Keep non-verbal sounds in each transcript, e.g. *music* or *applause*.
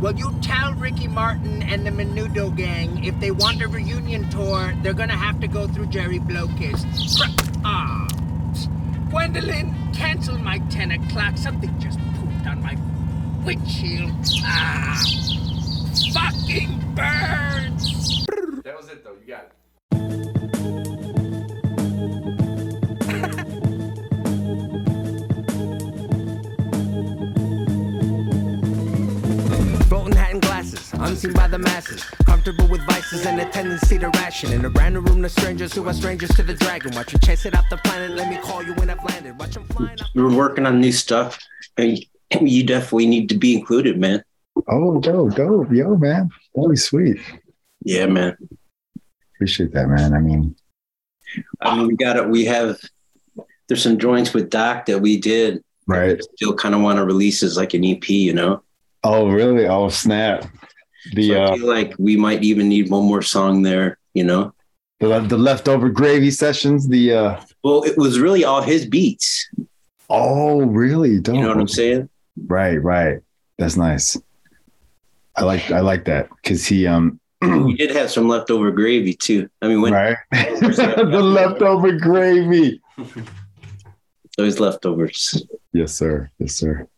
Well, you tell Ricky Martin and the Menudo gang if they want a reunion tour, they're gonna have to go through Jerry Blowkiss. Ah. Gwendolyn, cancel my 10 o'clock. Something just pooped on my windshield. Ah. Fucking birds! That was it though. You got it. Floating hat and glasses, unseen by the masses. Comfortable with vices and a tendency to ration. In a random room to strangers who are strangers to the dragon. Watch you chase it off the planet, let me call you when I've landed. Watch them flying up. We're working on new stuff, and *laughs* you definitely need to be included, man. Oh, dope, dope. Yo, man. That'd be sweet. Yeah, man. Appreciate that, man. I mean, I mean, we got it. We have there's some joints with Doc that we did. right. Still kind of want to release as like an EP, you know. Oh, really? Oh, snap. The So I uh feel like we might even need one more song there, you know. the, the leftover gravy sessions, the uh Well, it was really all his beats. oh really Don't. You know what I'm saying? Right, right. That's nice. I like I like that because he um We did have some leftover gravy too. I mean, when right *laughs* *laughs* the leftover gravy. those leftovers. Yes, sir. Yes, sir.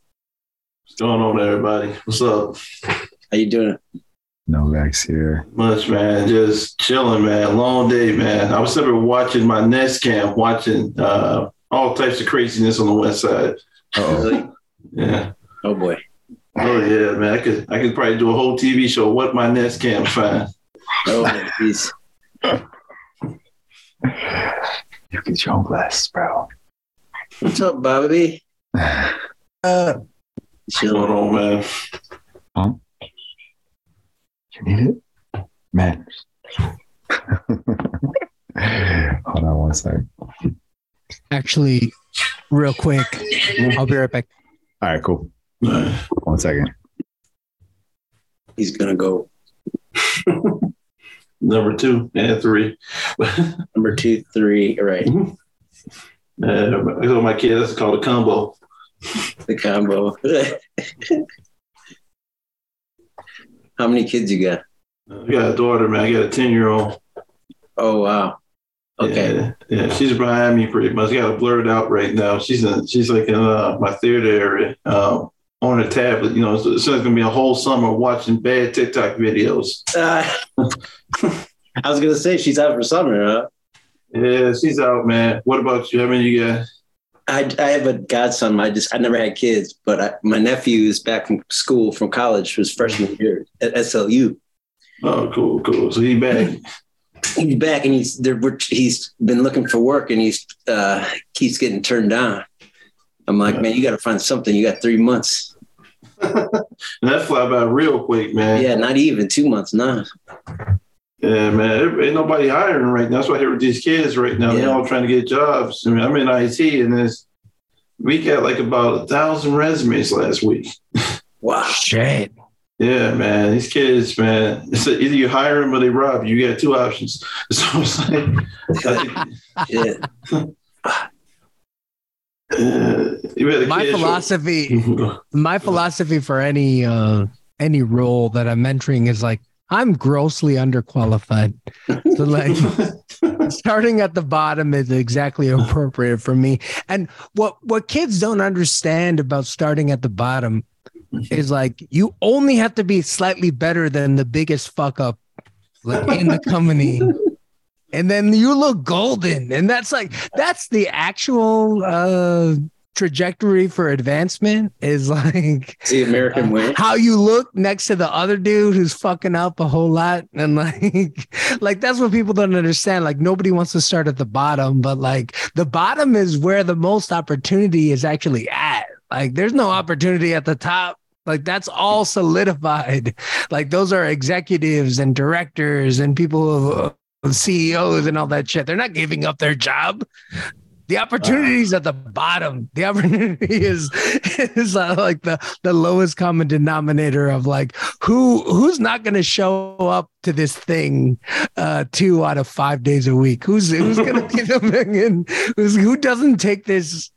What's going on, everybody? What's up? How you doing? Novek here. Much, man. Just chilling, man. Long day, man. I was sitting there watching my Nest Cam, watching uh, all types of craziness on the west side. Uh-oh. Yeah. Oh boy. Oh yeah, man. I could I could probably do a whole TV show. What my Nest Cam find? Oh, jeez. You get your own glasses, bro. What's up, Bobby? *laughs* uh, What's going Chilling. on, man? you need it? Man. *laughs* Hold on one second. Actually, real quick, I'll be right back. All right, cool. One second. He's gonna go *laughs* Number two and three. *laughs* number two, three. Right, Uh, I told my kid that's called a combo. The combo. How many kids you got? I got a daughter, man. I got a ten year old. Oh wow. Okay. Yeah, yeah, she's behind me pretty much. I got it blurred out right now. She's in, she's like in uh, my theater area um, on a tablet. You know, so it's gonna be a whole summer watching bad TikTok videos. Uh, *laughs* I was gonna say she's out for summer, huh? Yeah, she's out, man. What about you? How many you got? I, I have a godson. I just I never had kids, but I, my nephew is back from school from college his freshman year at SLU. Oh, cool, cool. So he back. He's back and he's there. He's been looking for work and he's uh, keeps getting turned down. I'm like, man, you got to find something. You got three months. and *laughs* that fly by real quick, man. Yeah, not even two months now. Yeah, man. Ain't nobody hiring right now. That's why I these kids right now. They're all trying to get jobs. I mean, I'm in IT and there's we got like about a thousand resumes last week. *laughs* Wow. Shit. Yeah, man. These kids, man. It's either you hire them or they rob you. You got two options. *laughs* So it's like, I think, *laughs* Yeah. uh, *sighs* you had a My kid show- philosophy, my philosophy for any uh any role that I'm entering is like I'm grossly underqualified. So like *laughs* starting at the bottom is exactly appropriate for me. And what what kids don't understand about starting at the bottom is like you only have to be slightly better than the biggest fuck up like in the company. And then you look golden. And that's like that's the actual uh trajectory for advancement is like The American uh, way. how you look next to the other dude who's fucking up a whole lot. And like *laughs* like that's what people don't understand. Like nobody wants to start at the bottom but like the bottom is where the most opportunity is actually at. Like there's no opportunity at the top. Like that's all solidified. Like those are executives and directors and people of uh, CEOs and all that shit. They're not giving up their job the opportunity opportunities at the bottom. The opportunity *laughs* is is uh, like the the lowest common denominator of like who who's not going to show up to this thing uh, two out of five days a week. Who's who's going to be the million? Who's, who doesn't take this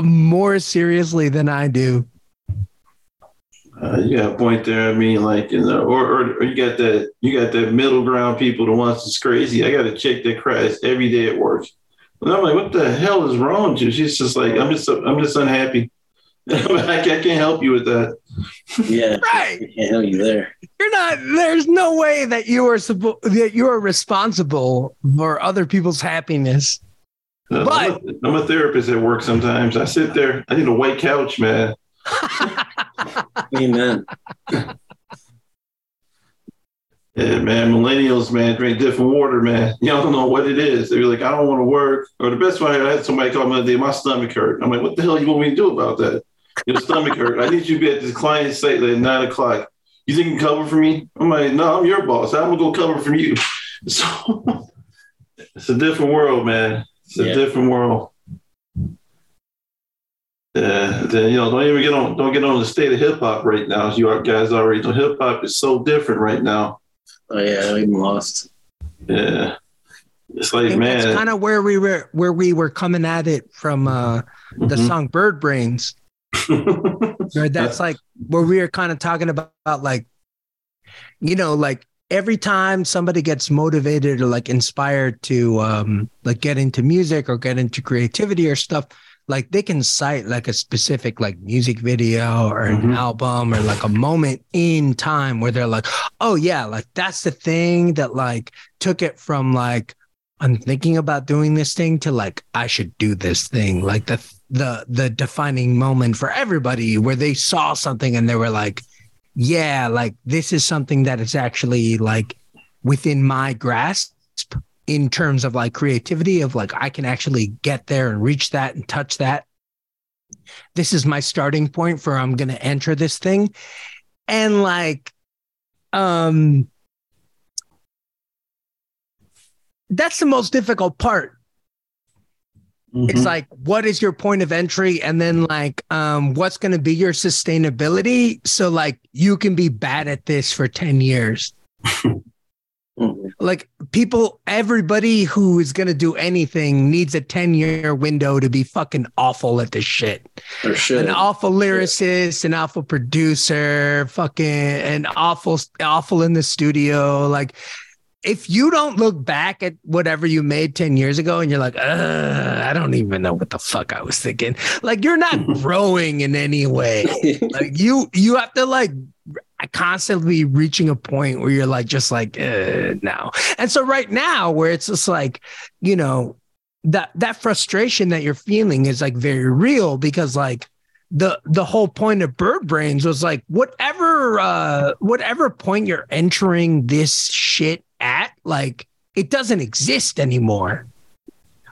more seriously than I do? Uh, you got a point there. I mean, like, you know, or, or, or you got that you got that middle ground people the ones that's crazy. I got a chick that cries every day at work. And I'm like, what the hell is wrong with you? She's just like, I'm just I'm just unhappy. *laughs* I can't help you with that. Yeah, *laughs* Right. I can't help you there. You're not. There's no way that you are supposed that you are responsible for other people's happiness. Uh, But- I'm, a, I'm a therapist at work sometimes. I sit there. I need a white couch, man. *laughs* Amen. Yeah, man. Millennials, man, drink different water, man. *laughs* Y'all don't know what it is. They're like, I don't want to work. Or the best way, I had somebody call me the day, my stomach hurt. I'm like, what the hell you want me to do about that? Your stomach hurt. I need you to be at this client site at nine o'clock. You think you can cover for me? I'm like, no, I'm your boss. I'm gonna go cover for you. *laughs* So it's a different world, man. It's a Yeah. different world. Yeah, then you know, don't even get on don't get on the state of hip hop right now. You guys already know, hip hop is so different right now. Oh yeah, I'm lost. Yeah. It's like, think that's kind of where we were where we were coming at it from uh, the Mhm. song Bird Brains. *laughs* Where that's like where we were kind of talking about, like, you know, like every time somebody gets motivated or like inspired to um like get into music or get into creativity or stuff, like they can cite like a specific like music video or an Mhm. album or like a moment in time where they're like, oh yeah, like that's the thing that like took it from like I'm thinking about doing this thing to like I should do this thing. Like the the the defining moment for everybody where they saw something and they were like, yeah, like this is something that is actually like within my grasp in terms of like creativity of like I can actually get there and reach that and touch that. This is my starting point for I'm going to enter this thing. And like um that's the most difficult part it's Mhm. like what is your point of entry and then like um what's going to be your sustainability so like you can be bad at this for 10 years *laughs* Mhm. like people everybody who is going to do anything needs a 10 year window to be fucking awful at this shit an awful lyricist, an awful producer, fucking an awful, awful in the studio. Like, if you don't look back at whatever you made 10 years ago and you're like, uh, I don't even know what the fuck I was thinking, like, you're not *laughs* growing in any way. *laughs* Like, you, you have to like constantly reaching a point where you're like, just like, uh, no. And so, right now, where it's just like, you know, that that frustration that you're feeling is like very real because like the the whole point of bird brains was like whatever uh whatever point you're entering this shit at like it doesn't exist anymore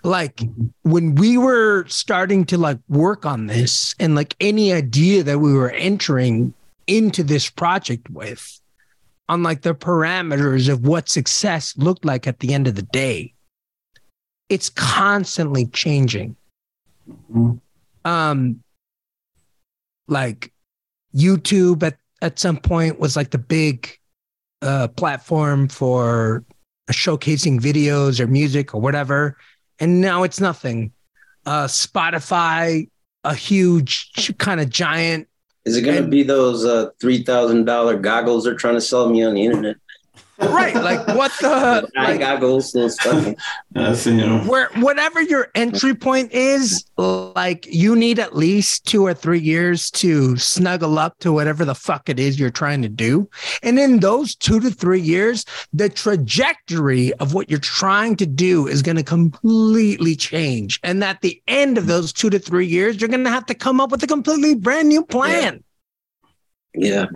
like when we were starting to like work on this and like any idea that we were entering into this project with on like the parameters of what success looked like at the end of the day. It's constantly changing. Mhm. um like youtube at at some point was like the big uh platform for showcasing videos or music or whatever and now it's nothing. Uh spotify a huge kind of giant Is it going to be those uh, three thousand dollar goggles they're trying to sell me on the internet? Right like what the Eye *laughs* like goggles, those stuff. That's, you know, where whatever your entry point is like you need at least two or three years to snuggle up to whatever the fuck it is you're trying to do. And in those two to three years the trajectory of what you're trying to do is going to completely change. And at the end of those two to three years you're going to have to come up with a completely brand new plan. Yeah.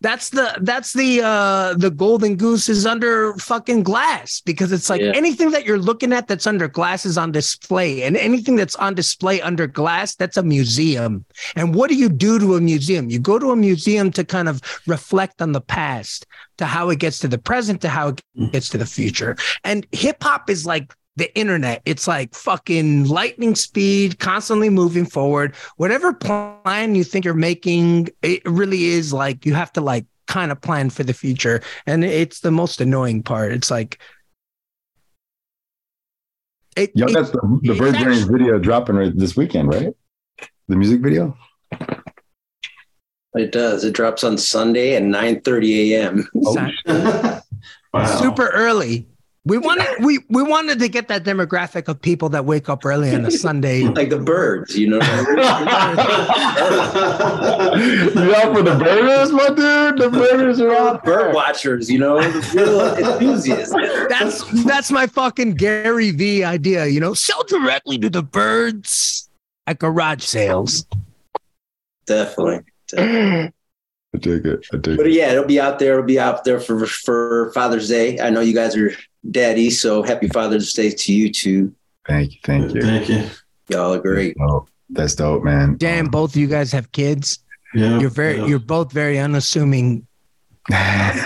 That's the that's the uh the golden goose is under fucking glass because it's like Yeah. anything that you're looking at that's under glass is on display. And anything that's on display under glass that's a museum. And what do you do to a museum? You go to a museum to kind of reflect on the past to how it gets to the present to how it gets to the future. And hip hop is like the internet it's like fucking lightning speed constantly moving forward whatever plan you think you're making, it really is like you have to like kind of plan for the future. And it's the most annoying part. It's like it, Y'all it- got the, the it's Bird Brains video dropping right this weekend, right? The music video. It does. It drops on Sunday at 9:30 a.m. wow. Super early. We wanted we we wanted to get that demographic of people that wake up early on a *laughs* Sunday. like the birds, you know. you out *laughs* for the burgers, my dude? The burgers are out. Bird watchers, you know, the real enthusiasts. That's that's my fucking Gary Vee idea, you know. Sell directly to the birds at garage sales. Definitely. Definitely. I dig it. I dig But yeah, it'll be out there. It'll be out there for for Father's Day. I know you guys are daddies, so happy Father's Day to you too. Thank you. Thank you. Thank you. Y'all are great. Dope. That's dope, man. Damn, both of you guys have kids. Yeah. You're very yeah. you're both very unassuming. *laughs* *laughs* I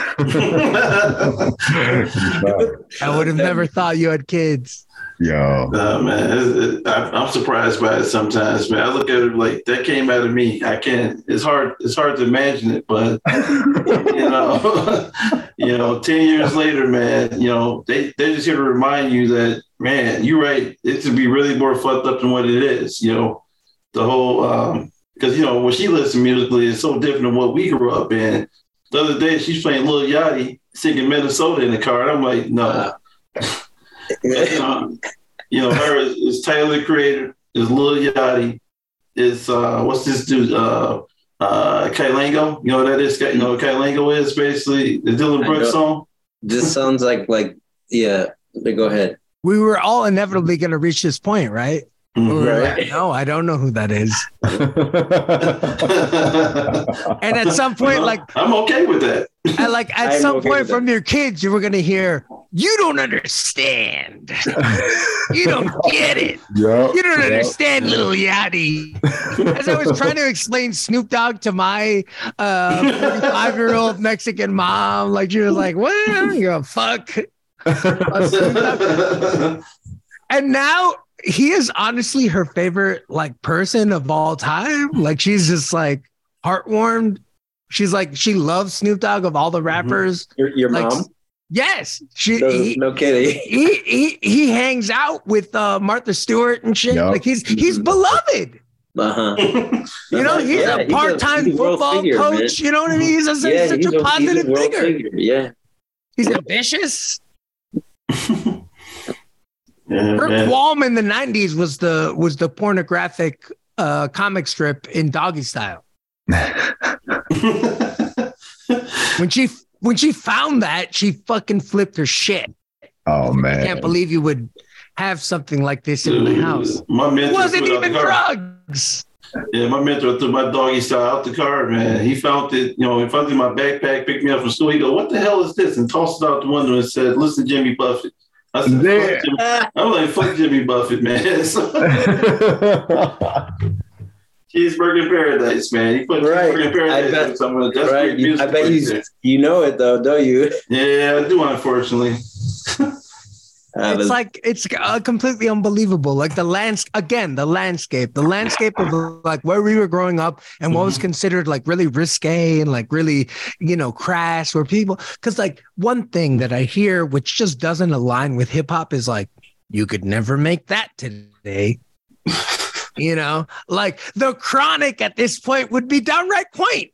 would have never thought you had kids. Yo, Nah, man, it- I, I'm surprised by it sometimes, man. I look at it like that came out of me. I can't. It's hard. It's hard to imagine it, but *laughs* you know, *laughs* you know, ten years later, man, you know, they they're just here to remind you that, man, you're right. It should be really more fucked up than what it is. You know, the whole um, because you know when she listens musically, it's so different than what we grew up in. The other day, she's playing Lil Yachty singing Minnesota in the car, and I'm like, no. *laughs* Um, you know, her is, is Tyler the Creator, is Lil Yachty, is uh, what's this dude? Uh, uh, Kylango. You know what that is? You know what Kylango is basically the Dylan Brooks song. this sounds like like yeah. Go ahead. We were all inevitably going to reach this point, right? We Mhm. Right. no, I don't know who that is. *laughs* And at some point, like I'm okay with that. at like at I'm some okay point with from your kids, you were gonna hear, "You don't understand. *laughs* You don't get it. Yo, You don't yo. understand, little Yachty." *laughs* As I was trying to explain Snoop Dogg to my uh, five-year-old Mexican mom, like she was like, "What? You a fuck." And now he is honestly her favorite like person of all time. Like she's just like heartwarmed. She's like she loves Snoop Dogg of all the rappers. Your your Like, mom? Yes, she No, he, no kidding. *laughs* he he he hangs out with uh, Martha Stewart and shit. Yup. Like he's he's beloved. Uh huh. *laughs* You know, he's Yeah, a part-time he's a world football figure, man. coach. You know what I mean? He's, a, Yeah, such he's a, a, he's a positive figure. figure. Yeah. He's ambitious. *laughs* Yeah, Her man. qualm in the '90s was the was the pornographic uh, comic strip in Doggy Style. *laughs* When she when she found that, she fucking flipped her shit. oh man! I can't believe you would have something like this in the house. My It mentor wasn't threw even the car. drugs. Yeah, my mentor threw my doggy style out the car, man. He found it, you know, he found it in my backpack, picked me up from school. He go, What the hell is this? And tossed it out the window and said, Listen, Jimmy Buffett. I said, Yeah. "Fuck Jimmy." I'm like, fuck Jimmy Buffett, man. So, *laughs* cheeseburger in paradise, man. He put Right. cheeseburger in I bet- on some of. That's right. You, I bet you you know it though, don't you? Yeah, I do, unfortunately. *laughs* Uh, It's like it's uh, completely unbelievable. Like the lands again, the landscape, the landscape of like where we were growing up and what was considered like really risque and like really, you know, crass. Where people, because like one thing that I hear which just doesn't align with hip hop is like you could never make that today. *laughs* you know, like the Chronic at this point would be downright quaint.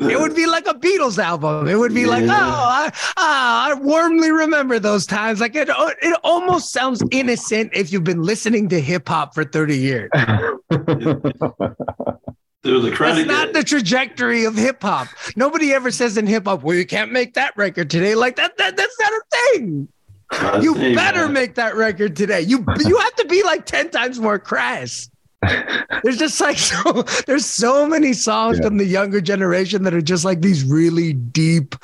It would be like a Beatles album. It would be like, oh, I, ah, I warmly remember those times. Like it, it almost sounds innocent if you've been listening to hip hop for 30 years. There was a That's not the trajectory of hip hop. Nobody ever says in hip hop, well, you can't make that record today. Like that, that that's not a thing. I You better man. make that record today. You you have to be like 10 times more crass. There's just like *laughs* so there's so many songs Yeah. from the younger generation that are just like these really deep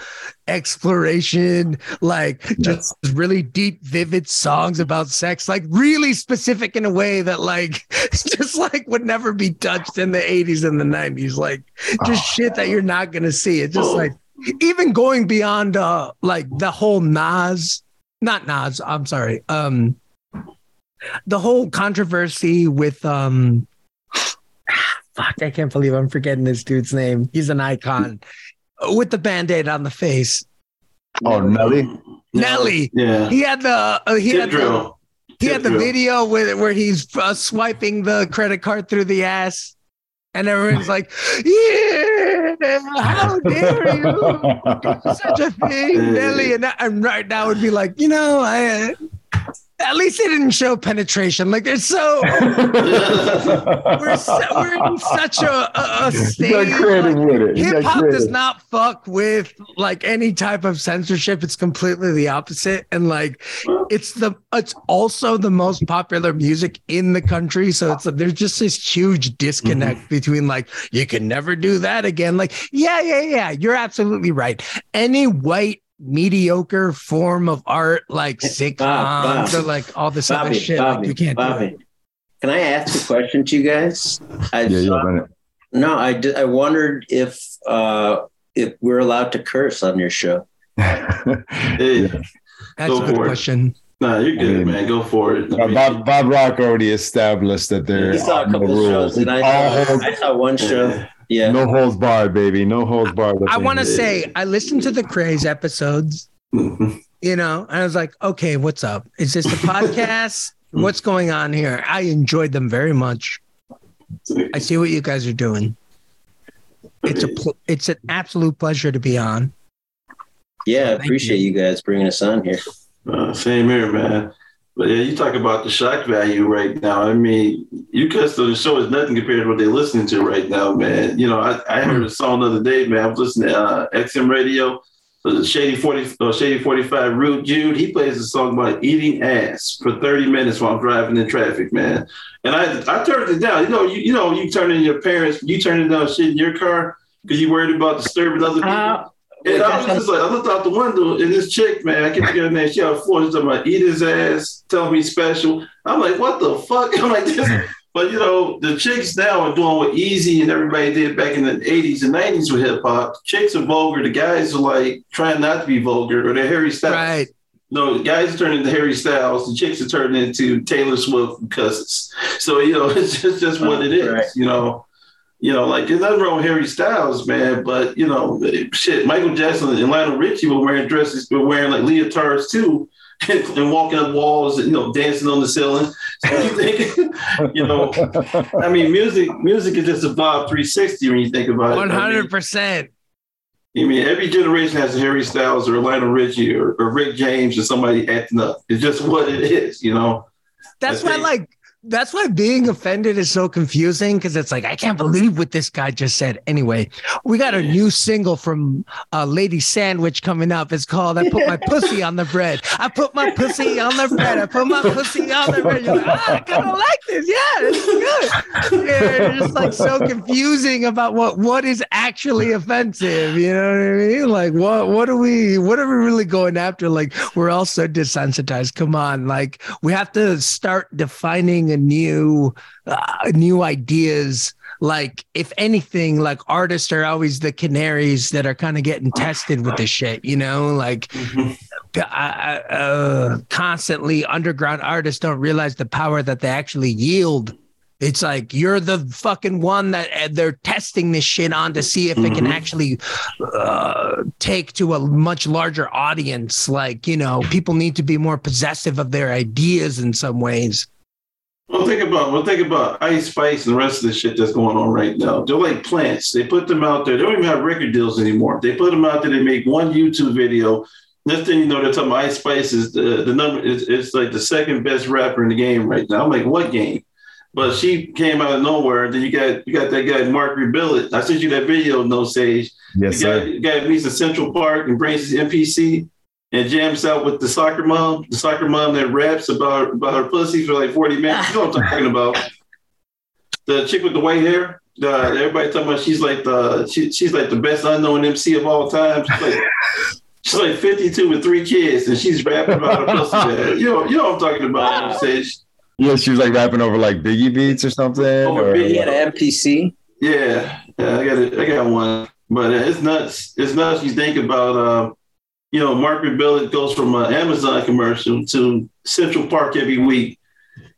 exploration, like just really deep, vivid songs about sex, like really specific in a way that like *laughs* just like would never be touched in the 80s and the 90s. Like just shit that you're not gonna see. It's just Oh. like even going beyond uh like the whole Nas, not Nas, I'm sorry. Um the whole controversy with um *sighs* fuck, I can't believe I'm forgetting this dude's name. He's an icon with the band-aid on the face. oh, Nelly. Nelly. Yeah. He had the uh, he Tip had the, he Tip had the drill. video with where he's uh, swiping the credit card through the ass. And everyone's like, "Yeah, how *laughs* dare you do such a thing, Nelly?" And, I- and right now would be like, you know, I at least they didn't show penetration. Like they're so *laughs* we're, so, we're in such a, a, a state. like, it. Hip hop does not fuck with like any type of censorship. It's completely the opposite. And like it's the it's also the most popular music in the country. So it's like there's just this huge disconnect Mm-hmm. between like you can never do that again. Like, yeah, yeah, yeah. You're absolutely right. Any white mediocre form of art like sitcoms Bob. or like all this other Bobby, shit, like, you can't do it. Can I ask a question to you guys? I Yeah, yeah, thought- run it. no, I did, I wondered if uh, if we're allowed to curse on your show. *laughs* Hey, That's Go a good for it. question. nah, you're I good, mean, man. Go for it. I Bob, mean, Bob, Bob Rock already established that there We saw a are no rules. shows, and I All saw, I saw one show. Yeah, no holds barred, baby. No holds barred. I want to to say I listened to the Craze episodes, Mhm. you know, and I was like, okay, what's up? Is this a podcast? *laughs* what's going on here? I enjoyed them very much. I see what you guys are doing. It's a pl- it's an absolute pleasure to be on. yeah. I Thank appreciate you guys bringing us on here. Uh, same here, man. But yeah, you talk about the shock value right now. I mean, you cuss to the show is nothing compared to what they're listening to right now, man. You know, I, I heard a song the other day, man. I was listening to uh, XM Radio, uh, Shady Forty, uh, Shady Forty Five, Rude Jude. He plays a song about eating ass for thirty minutes while I'm driving in traffic, man. And I I turned it down. You know, you you know, you turn in your parents, you turning down shit in your car because you worried about disturbing other people. Uh, And I was just like, I looked out the window, and this chick, man, I can't forget her name. She the floor, she's talking about eat his ass, tell me special. I'm like, what the fuck? *laughs* I'm like, this. *laughs* But you know, the chicks now are doing what Eazy and everybody did back in the 80s and 90s with hip hop. Chicks are vulgar. The guys are like trying not to be vulgar, or they're Harry Styles. Right. No, the guys are turning into Harry Styles. The chicks are turning into Taylor Swift and cousins. So you know, *laughs* it's just, just what it is. Right. You know, you know, like there's nothing wrong with Harry Styles, man. But you know, shit, Michael Jackson and Lionel Richie were wearing dresses, were wearing like leotards too, and, *laughs* and walking up walls, and you know, dancing on the ceiling. So you think, *laughs* you know, I mean, music, music is just a vibe 360 when you think about it. One hundred percent. I mean, every generation has a Harry Styles or Lionel Richie or, or Rick James or somebody acting up. It's just what it is, you know. That's why, like, that's why being offended is so confusing because it's like I can't believe what this guy just said. Anyway, we got a new single from uh, Lady Sandwich coming up. It's called "I Put My *laughs* Pussy on the Bread." I put my pussy on the bread. I put my pussy on the bread. You're like, ah, I kind of like this. Yeah, this is good. It's just like so confusing about what what is actually offensive. You know what I mean? Like, what what are we what are we really going after? Like, we're all so desensitized. Come on, like we have to start defining new uh, new ideas like if anything like artists are always the canaries that are kind of getting tested with this shit you know like uh, uh, constantly underground artists don't realize the power that they actually yield it's like you're the fucking one that uh, they're testing this shit on to see if it can Mhm. actually uh, take to a much larger audience. Like, you know, people need to be more possessive of their ideas in some ways. Well, think about well, think about Ice Spice and the rest of the shit that's going on right now. They're like plants. They put them out there. They don't even have record deals anymore. They put them out there. They make one YouTube video. Next thing you know, they're talking about Ice Spice is the, the number. It's, it's like the second best rapper in the game right now. I'm like, what game? But she came out of nowhere. Then you got you got that guy Mark Rebillet. I sent you that video, Know Sage. Yes, the guy, sir. the guy meets in Central Park and brings his MPC and jams out with the soccer mom, the soccer mom that raps about about her pussy for like 40 minutes. You know what I'm talking about? *laughs* The chick with the white hair. The, everybody talking about she's like the she, she's like the best unknown MC of all time. She's like, she's like 52 with three kids and she's rapping about her pussy. man. *laughs* You know, you know what I'm talking about. Know Sage. Yeah, she was like rapping over like Biggie beats or something. Over or- Biggie. He had an MPC. Yeah, yeah, I got it. I got one, but uh, it's nuts. It's nuts. You think about, uh, you know, Mark Rebillet goes from an Amazon commercial to Central Park every week.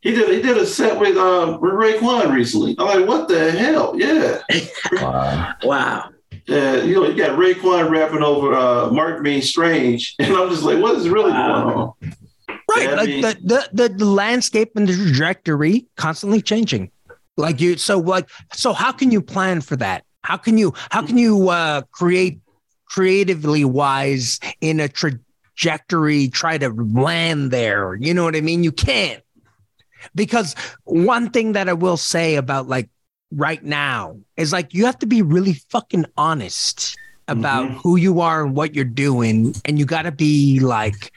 He did. He did a set with uh, with Raekwon recently. I'm like, what the hell? Yeah, Wow. Wow. uh, you know, you got Raekwon rapping over uh, Mark Being Strange, *laughs* and I'm just like, what is really Wow. going on? Right. Yeah, I like mean- the, the, the, the landscape and the trajectory constantly changing. Like you, so like, so how can you plan for that? How can you, how can you uh, create creatively wise in a trajectory, try to land there? You know what I mean? You can't. Because one thing that I will say about like right now is like you have to be really fucking honest about Mhm. who you are and what you're doing. And you got to be like,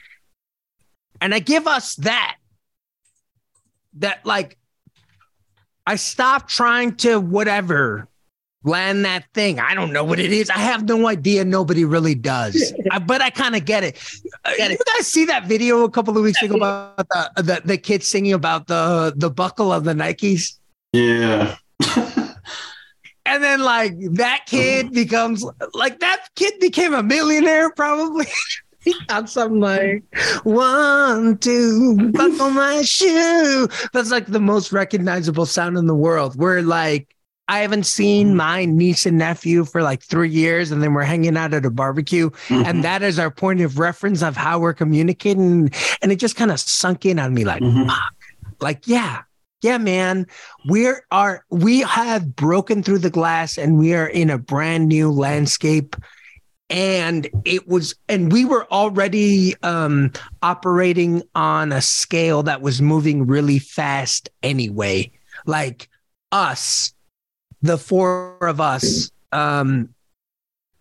and I give us that, that like, I stopped trying to whatever land that thing. I don't know what it is. I have no idea. Nobody really does. *laughs* I, but I kind of get it. Uh, you guys see that video a couple of weeks ago about the, the the kid singing about the the buckle of the Nikes? Yeah. And then like that kid *laughs* becomes like that kid became a millionaire probably. *laughs* on something like one, two, buckle my shoe. That's like the most recognizable sound in the world. We're like I haven't seen my niece and nephew for like three years, and then we're hanging out at a barbecue, and that is our point of reference of how we're communicating. And it just kind of sunk in on me like, Mhm. fuck. Like, yeah, yeah, man. We are we have broken through the glass and we are in a brand new landscape. And it was, and we were already um, operating on a scale that was moving really fast anyway. Like us, the four of us, um,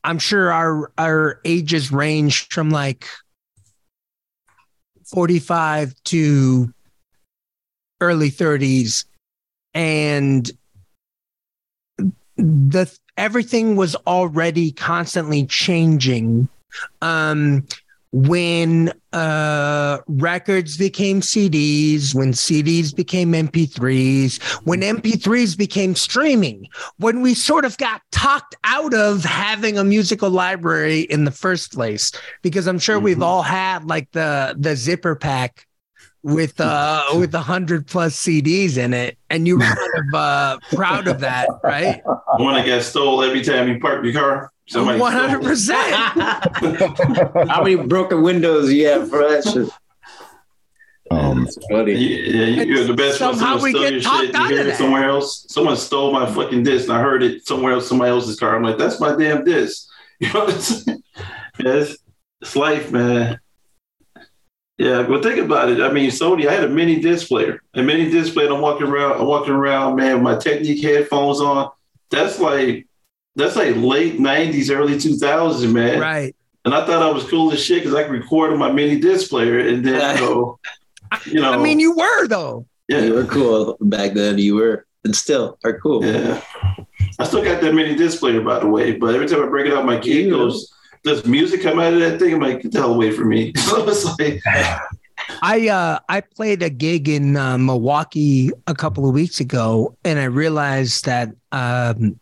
I'm sure our our ages range from like 45 to early 30s and the everything was already constantly changing. Um when uh records became CDs when CDs became MP3s when MP3s became streaming when we sort of got talked out of having a musical library in the first place because I'm sure we've Mhm. all had like the the zipper pack with uh *laughs* with a hundred plus CDs in it, and you were *laughs* kind of uh proud of that, right? The one that got stole every time you park your car. Somebody One stole hundred it. percent. *laughs* How many broken windows you have for that shit? Um, That's funny. Yeah, yeah, you're the best one. Somehow Someone we stole your shit. You out hear of it that. somewhere else. Someone stole my fucking disc, and I heard it somewhere else, somebody else's car. I'm like, that's my damn disc. You know what I'm saying? Yeah, it's, it's life, man. Yeah, but think about it. I mean, Sony, I had a mini disc player. A mini disc player. I'm walking around. I'm walking around, man, with my Technique headphones on. That's like that's like late '90s, early 2000s, man. Right. And I thought I was cool as shit because I could record on my mini disc player, and then you *laughs* know, you know, I mean, you were though. yeah, You were cool back then. You were, and still are cool. Yeah. I still got that mini disc player, by the way. But every time I break it out, my kid Yeah. goes, "Does music come out of that thing?" I'm like, "Get the hell away from me!" *laughs* So it's like, I uh I played a gig in uh, Milwaukee a couple of weeks ago, and I realized that um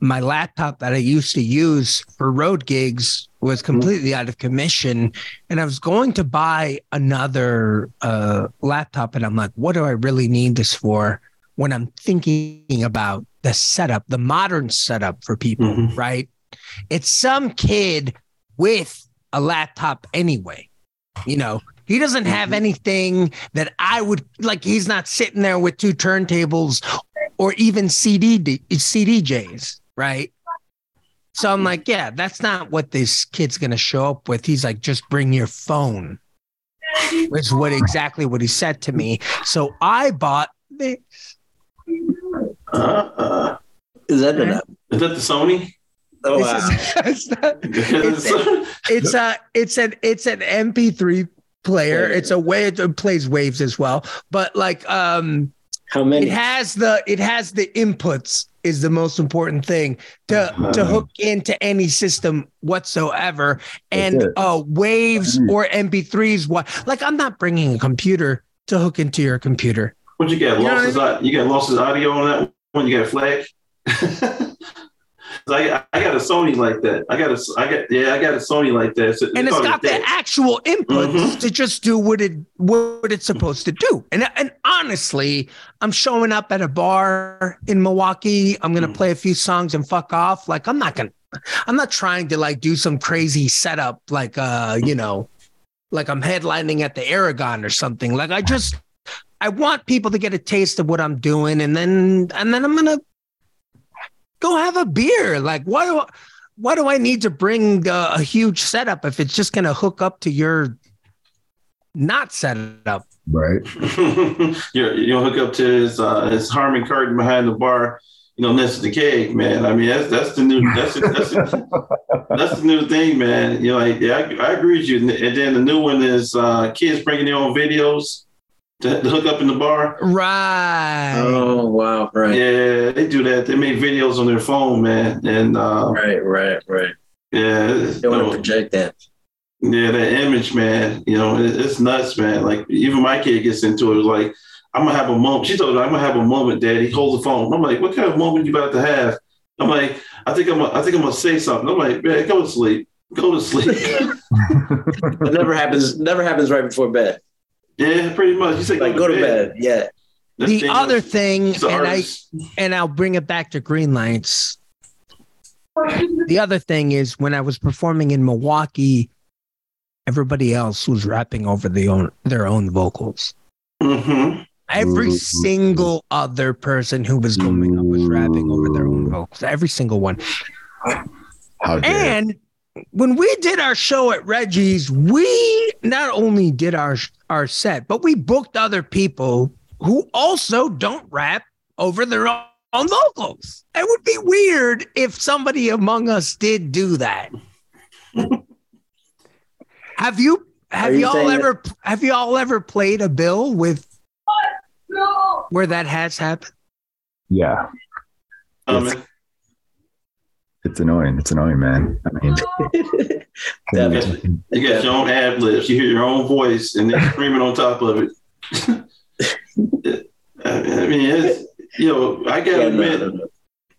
my laptop that I used to use for road gigs was completely out of commission, and I was going to buy another uh laptop, and I'm like, what do I really need this for? When I'm thinking about the setup, the modern setup for people, Mhm. right? It's some kid with a laptop anyway. You know, he doesn't have anything that I would like. He's not sitting there with two turntables or even CD D- CDJs, right? So I'm like, yeah, that's not what this kid's gonna show up with. He's like, just bring your phone. Is what exactly what he said to me. So I bought this. uh, uh, Is that enough? is that the Sony? Oh, This wow. is- *laughs* it's, not- *laughs* it's, it's a it's an it's an MP3 player. It's a way it plays waves as well. But like um How it has the it has the inputs is the most important thing to to hook into any system whatsoever and uh waves Mm. or mp3s what like i'm not bringing a computer to hook into your computer What you get? You know I Losses? au- You got losses audio on that one? You get a flag? *laughs* I, I got a Sony like that. I got a I got yeah I got a Sony like that. So and it's got the actual inputs Mhm. to just do what it what it's supposed to do. And and honestly, I'm showing up at a bar in Milwaukee. I'm gonna Mm. play a few songs and fuck off. Like I'm not gonna. I'm not trying to like do some crazy setup like uh you know, like I'm headlining at the Aragon or something. Like I just I want people to get a taste of what I'm doing, and then and then I'm gonna go have a beer. Like, why do why do I need to bring uh, a huge setup if it's just gonna hook up to your not setup? Right. *laughs* you're you'll hook up to his uh, his Harman Kardon behind the bar, you know, next to the cake, man. I mean, that's that's the new that's the, that's the, that's the new thing, man. You know, like, yeah, I, I agree with you. And then the new one is uh, kids bringing their own videos to, to hook up in the bar. Right. Oh wow, right, Yeah, they do that. They make videos on their phone, man, and uh, right, right, right. yeah, they want to project that. Yeah, that image, man. You know, it, it's nuts, man. Like even my kid gets into it. Like, I'm gonna have a moment. She told me, I'm gonna have a moment, Daddy. Hold the phone. I'm like, what kind of moment you about to have? I'm like, I think I'm. I think I'm gonna say something. I'm like, man, go to sleep. Go to sleep. *laughs* It never happens. Never happens right before bed. Yeah, pretty much. You say Like go to bed. Yeah. That's the dangerous. other thing, She's and I and I'll bring it back to Greenlights. The other thing is when I was performing in Milwaukee, everybody else was rapping over the own their own vocals. Mhm. Every Ooh. single other person who was coming up was rapping over their own vocals. Every single one. How dare And when we did our show at Reggie's, we not only did our our set, but we booked other people who also don't rap over their own, own vocals. It would be weird if somebody among us did do that. *laughs* have you have you y'all saying that- ever have y'all ever played a bill with where that has happened? yeah, Um, it's annoying. It's annoying, man. I mean, *laughs* you got your own ad libs. You hear your own voice, and then screaming on top of it. *laughs* I mean, it's, you know, I gotta Yeah, no, admit, no, no.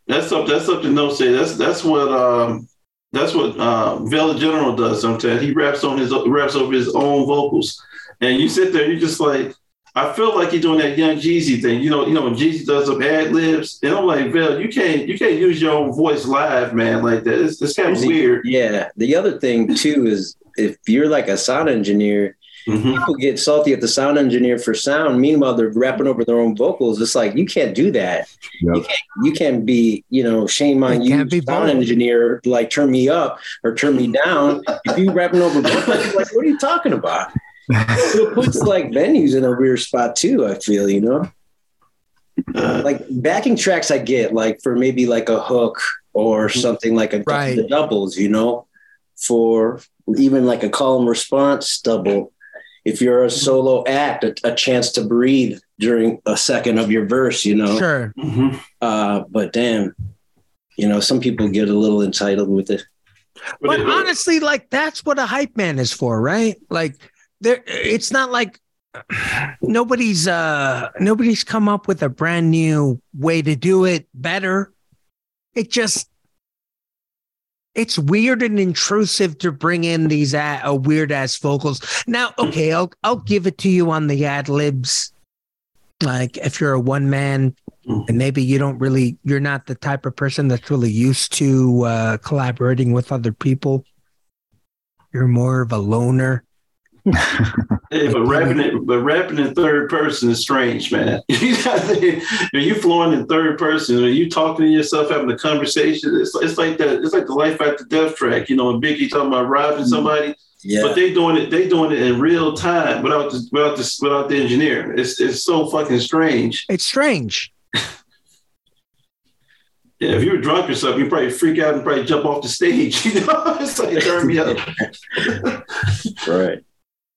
That's something. That's something. No, say that's that's what um that's what uh, Vela General does. Sometimes he raps on his raps over his own vocals, and you sit there, you just like. I feel like you're doing that Young Jeezy thing. You know, you know when Jeezy does some ad libs, and I'm like, Vel, you can't you can't use your own voice live, man, like that. It's, it's kind of weird. Yeah. The other thing too is if you're like a sound engineer, Mhm. people get salty at the sound engineer for sound. Meanwhile, they're rapping over their own vocals. It's like you can't do that. You can't. You can't be. You know, shame on It you, can't be sound both. engineer. Like turn me up or turn me down. if you rapping over vocals, like what are you talking about? It puts like venues in a weird spot too. I feel you know. Like backing tracks I get like for maybe like a hook or something like a Right. the doubles, you know, for even like a call and response double. If you're a solo act, a, a chance to breathe during a second of your verse, you know. Sure. mhm. Uh, but damn, you know, some people get a little entitled with it. But it- honestly, like that's what a hype man is for, right? Like there it's not like *sighs* nobody's uh nobody's come up with a brand new way to do it better. It just it's weird and intrusive to bring in these uh, uh, weird ass vocals. Now, okay, I'll I'll give it to you on the ad libs. Like if you're a one man and maybe you don't really you're not the type of person that's really used to uh, collaborating with other people you're more of a loner *laughs* Yeah, but rapping it, but rapping in third person is strange, man. *laughs* you got to- when you flowing in third person, when you talking to yourself, having a conversation, it's, it's like that. It's like the life after death track. You know, And Biggie talking about robbing mm-hmm. somebody, Yeah. but they doing it. They doing it in real time without the without the without the engineer. It's it's so fucking strange. it's strange *laughs* Yeah, if you were drunk or something, you probably freak out and probably jump off the stage. You know, it's like turn me up. right.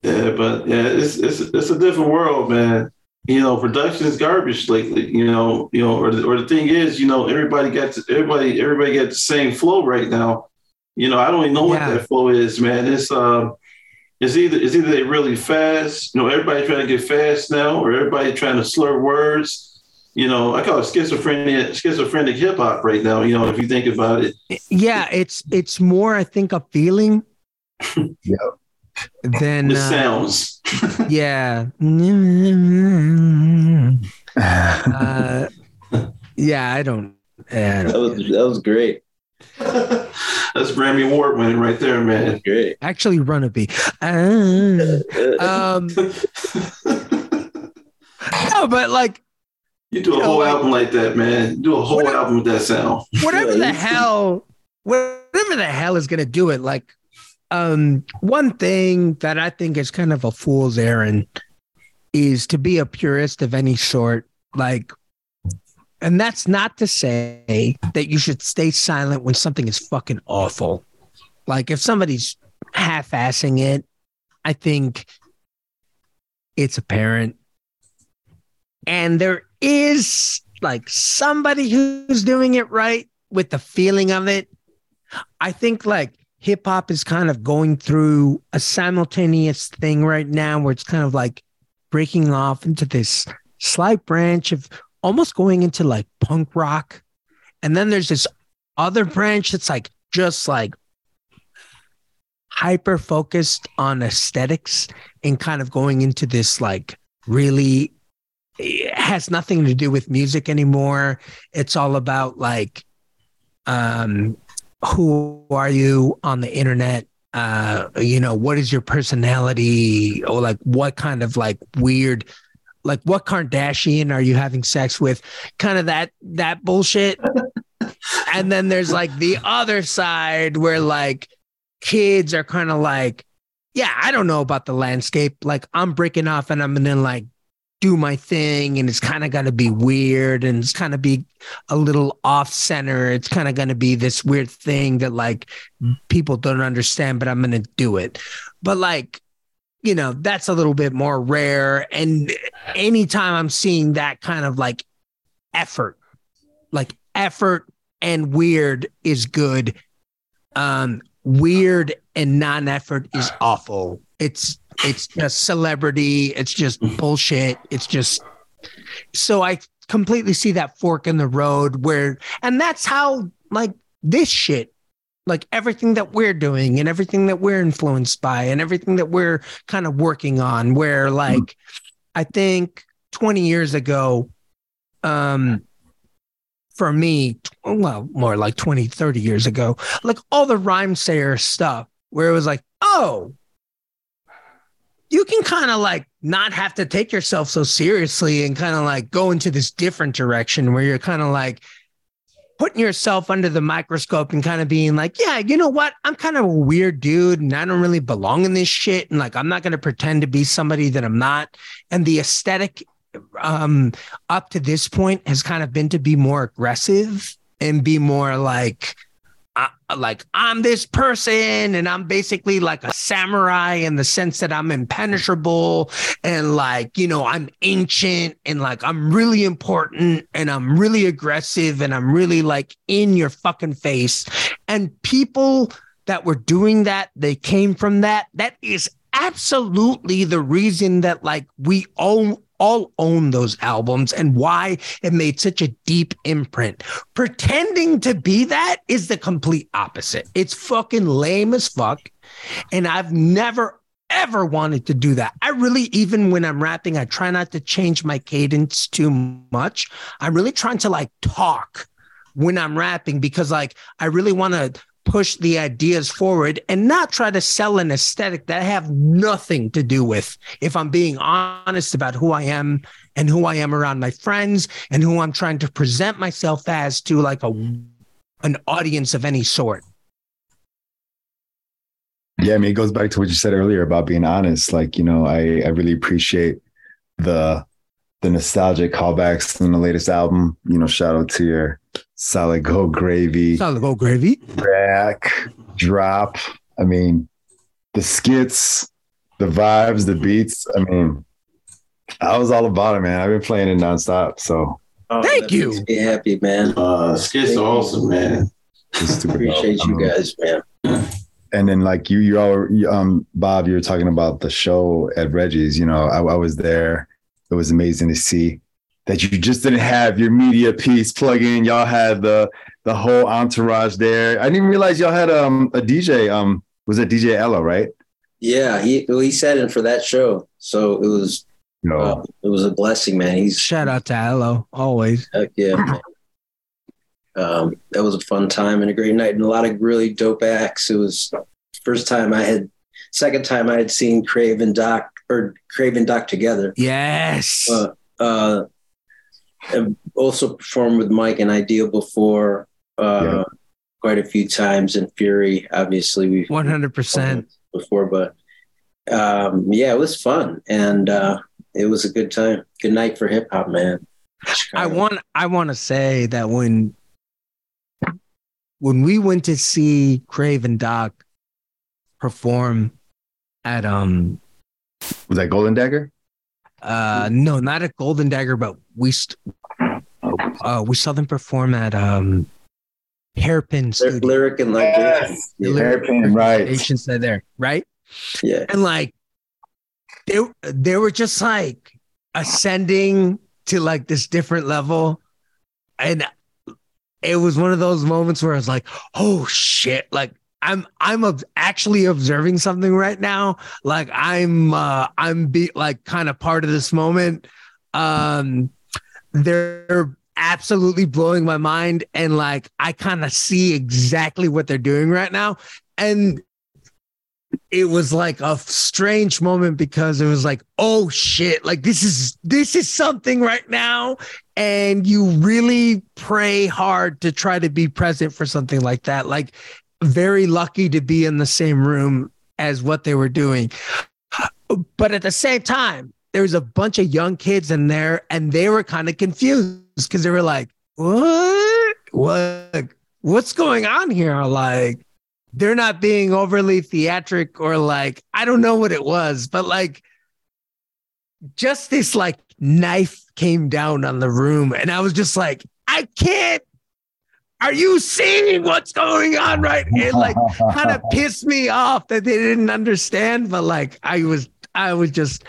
Yeah, but yeah, it's it's it's a different world, man. You know, production is garbage lately. You know, you know, or the, or the thing is, you know, everybody got to, everybody everybody got the same flow right now. You know, I don't even know what that flow is, man. It's um, it's either it's either they really fast. You know, everybody trying to get fast now, or everybody trying to slur words. You know, I call it schizophrenic schizophrenic hip hop right now. You know, if you think about it. yeah it's it's more i think a feeling *laughs* Yeah. Than The uh, sounds. *laughs* yeah uh, yeah i don't yeah, I That don't was that was great. That's Grammy Award winning right there, man. Great. actually run a beat uh, um No, but like You do a You whole like- album like that, man. Do a whole What- album with that sound. whatever the hell whatever the hell is gonna do it like um one thing that i think is kind of a fool's errand is to be a purist of any sort like and that's not to say that you should stay silent when something is fucking awful like if somebody's half-assing it i think it's apparent and there is like somebody who's doing it right with the feeling of it. I think like hip hop is kind of going through a simultaneous thing right now where it's kind of like breaking off into this slight branch of almost going into like punk rock. And then there's this other branch that's like just like hyper focused on aesthetics and kind of going into this like really it has nothing to do with music anymore. It's all about like um who are you on the internet? Uh you know, what is your personality or like what kind of like weird like what Kardashian are you having sex with? Kind of that that bullshit. *laughs* and then there's like the other side where like kids are kind of like yeah, I don't know about the landscape. Like I'm breaking off and I'm gonna like do my thing and it's kind of going to be weird and it's kind of be a little off center. It's kind of going to be this weird thing that like people don't understand, but I'm going to do it. But like, you know, that's a little bit more rare. And anytime I'm seeing that kind of like effort, like effort and weird is good. Um, weird and non-effort is awful. It's it's just celebrity. It's just bullshit. It's just so I completely see that fork in the road where, and that's how like this shit, like everything that we're doing and everything that we're influenced by and everything that we're kind of working on. Where like, I think 20 years ago, um, for me, well, more like 20, 30 years ago, like all the Rhymesayer stuff where it was like, oh, you can kind of like not have to take yourself so seriously and kind of like go into this different direction where you're kind of like putting yourself under the microscope and kind of being like, yeah, you know what? I'm kind of a weird dude and I don't really belong in this shit. And like, I'm not going to pretend to be somebody that I'm not. And the aesthetic um, up to this point has kind of been to be more aggressive and be more like, I, like I'm this person and I'm basically like a samurai in the sense that I'm impenetrable and like you know I'm ancient and like I'm really important and I'm really aggressive and I'm really like in your fucking face. And people that were doing that they came from that. That is absolutely the reason that like we all all own those albums and why it made such a deep imprint. Pretending to be that is the complete opposite. It's fucking lame as fuck. And I've never ever wanted to do that. I really, even when I'm rapping, I try not to change my cadence too much. I'm really trying to like talk when I'm rapping because like I really want to push the ideas forward and not try to sell an aesthetic that I have nothing to do with if I'm being honest about who I am and who I am around my friends and who I'm trying to present myself as to like a an audience of any sort. Yeah, I mean, it goes back to what you said earlier about being honest. Like, you know, I, I really appreciate the the nostalgic callbacks in the latest album. You know, shout out to your Solid Gold Gravy, Solid Gold Gravy. Rack, Drop. I mean, the skits, the vibes, the beats. I mean, I was all about it, man. I've been playing it nonstop. So Oh, Thank you. Be happy, man. Uh, skits are awesome, man. it's super. Appreciate you guys, man. and then like you you all um bob you were talking about the show at reggie's you know I, I was there it was amazing to see that you just didn't have your media piece plug in y'all had the the whole entourage there i didn't even realize y'all had um a dj um was it dj ella right Yeah, he well, he sat in for that show, so it was no uh, it was a blessing, man. He's Shout out to Elo, always. heck yeah, man. Um, that was a fun time and a great night, and a lot of really dope acts. It was first time I had, second time I had seen Crave and Doc or Craven and Doc together. Yes. Uh, uh, I've also performed with Mike and Ideal before uh, Yeah. quite a few times, and Fury. Obviously, we One hundred percent. before, but um, yeah, it was fun and uh, it was a good time. Good night for hip hop, man. I want I want to say that when when we went to see Craven and Doc perform at um Was that Golden Dagger? uh no not at Golden Dagger but we st- uh we saw them perform at um Hairpin Lyr- Studio. lyric and like Yes. yeah, Hairpin, right. Station said there, right? yeah. and like they they were just like ascending to like this different level and it was one of those moments where I was like oh shit like I'm I'm ob- actually observing something right now. Like I'm uh I'm be like kind of part of this moment. Um they're absolutely blowing my mind and like I kind of see exactly what they're doing right now. And it was like a strange moment because it was like oh shit. Like this is this is something right now. And you really pray hard to try to be present for something like that. Like very lucky to be in the same room as what they were doing. But at the same time there was a bunch of young kids in there and they were kind of confused because they were like what? What? What's going on here? Like they're not being overly theatric or like I don't know what it was, but like just this like knife came down on the room, and I was just like, I can't. Are you seeing what's going on right? It like *laughs* kind of pissed me off that they didn't understand, but like I was, I was just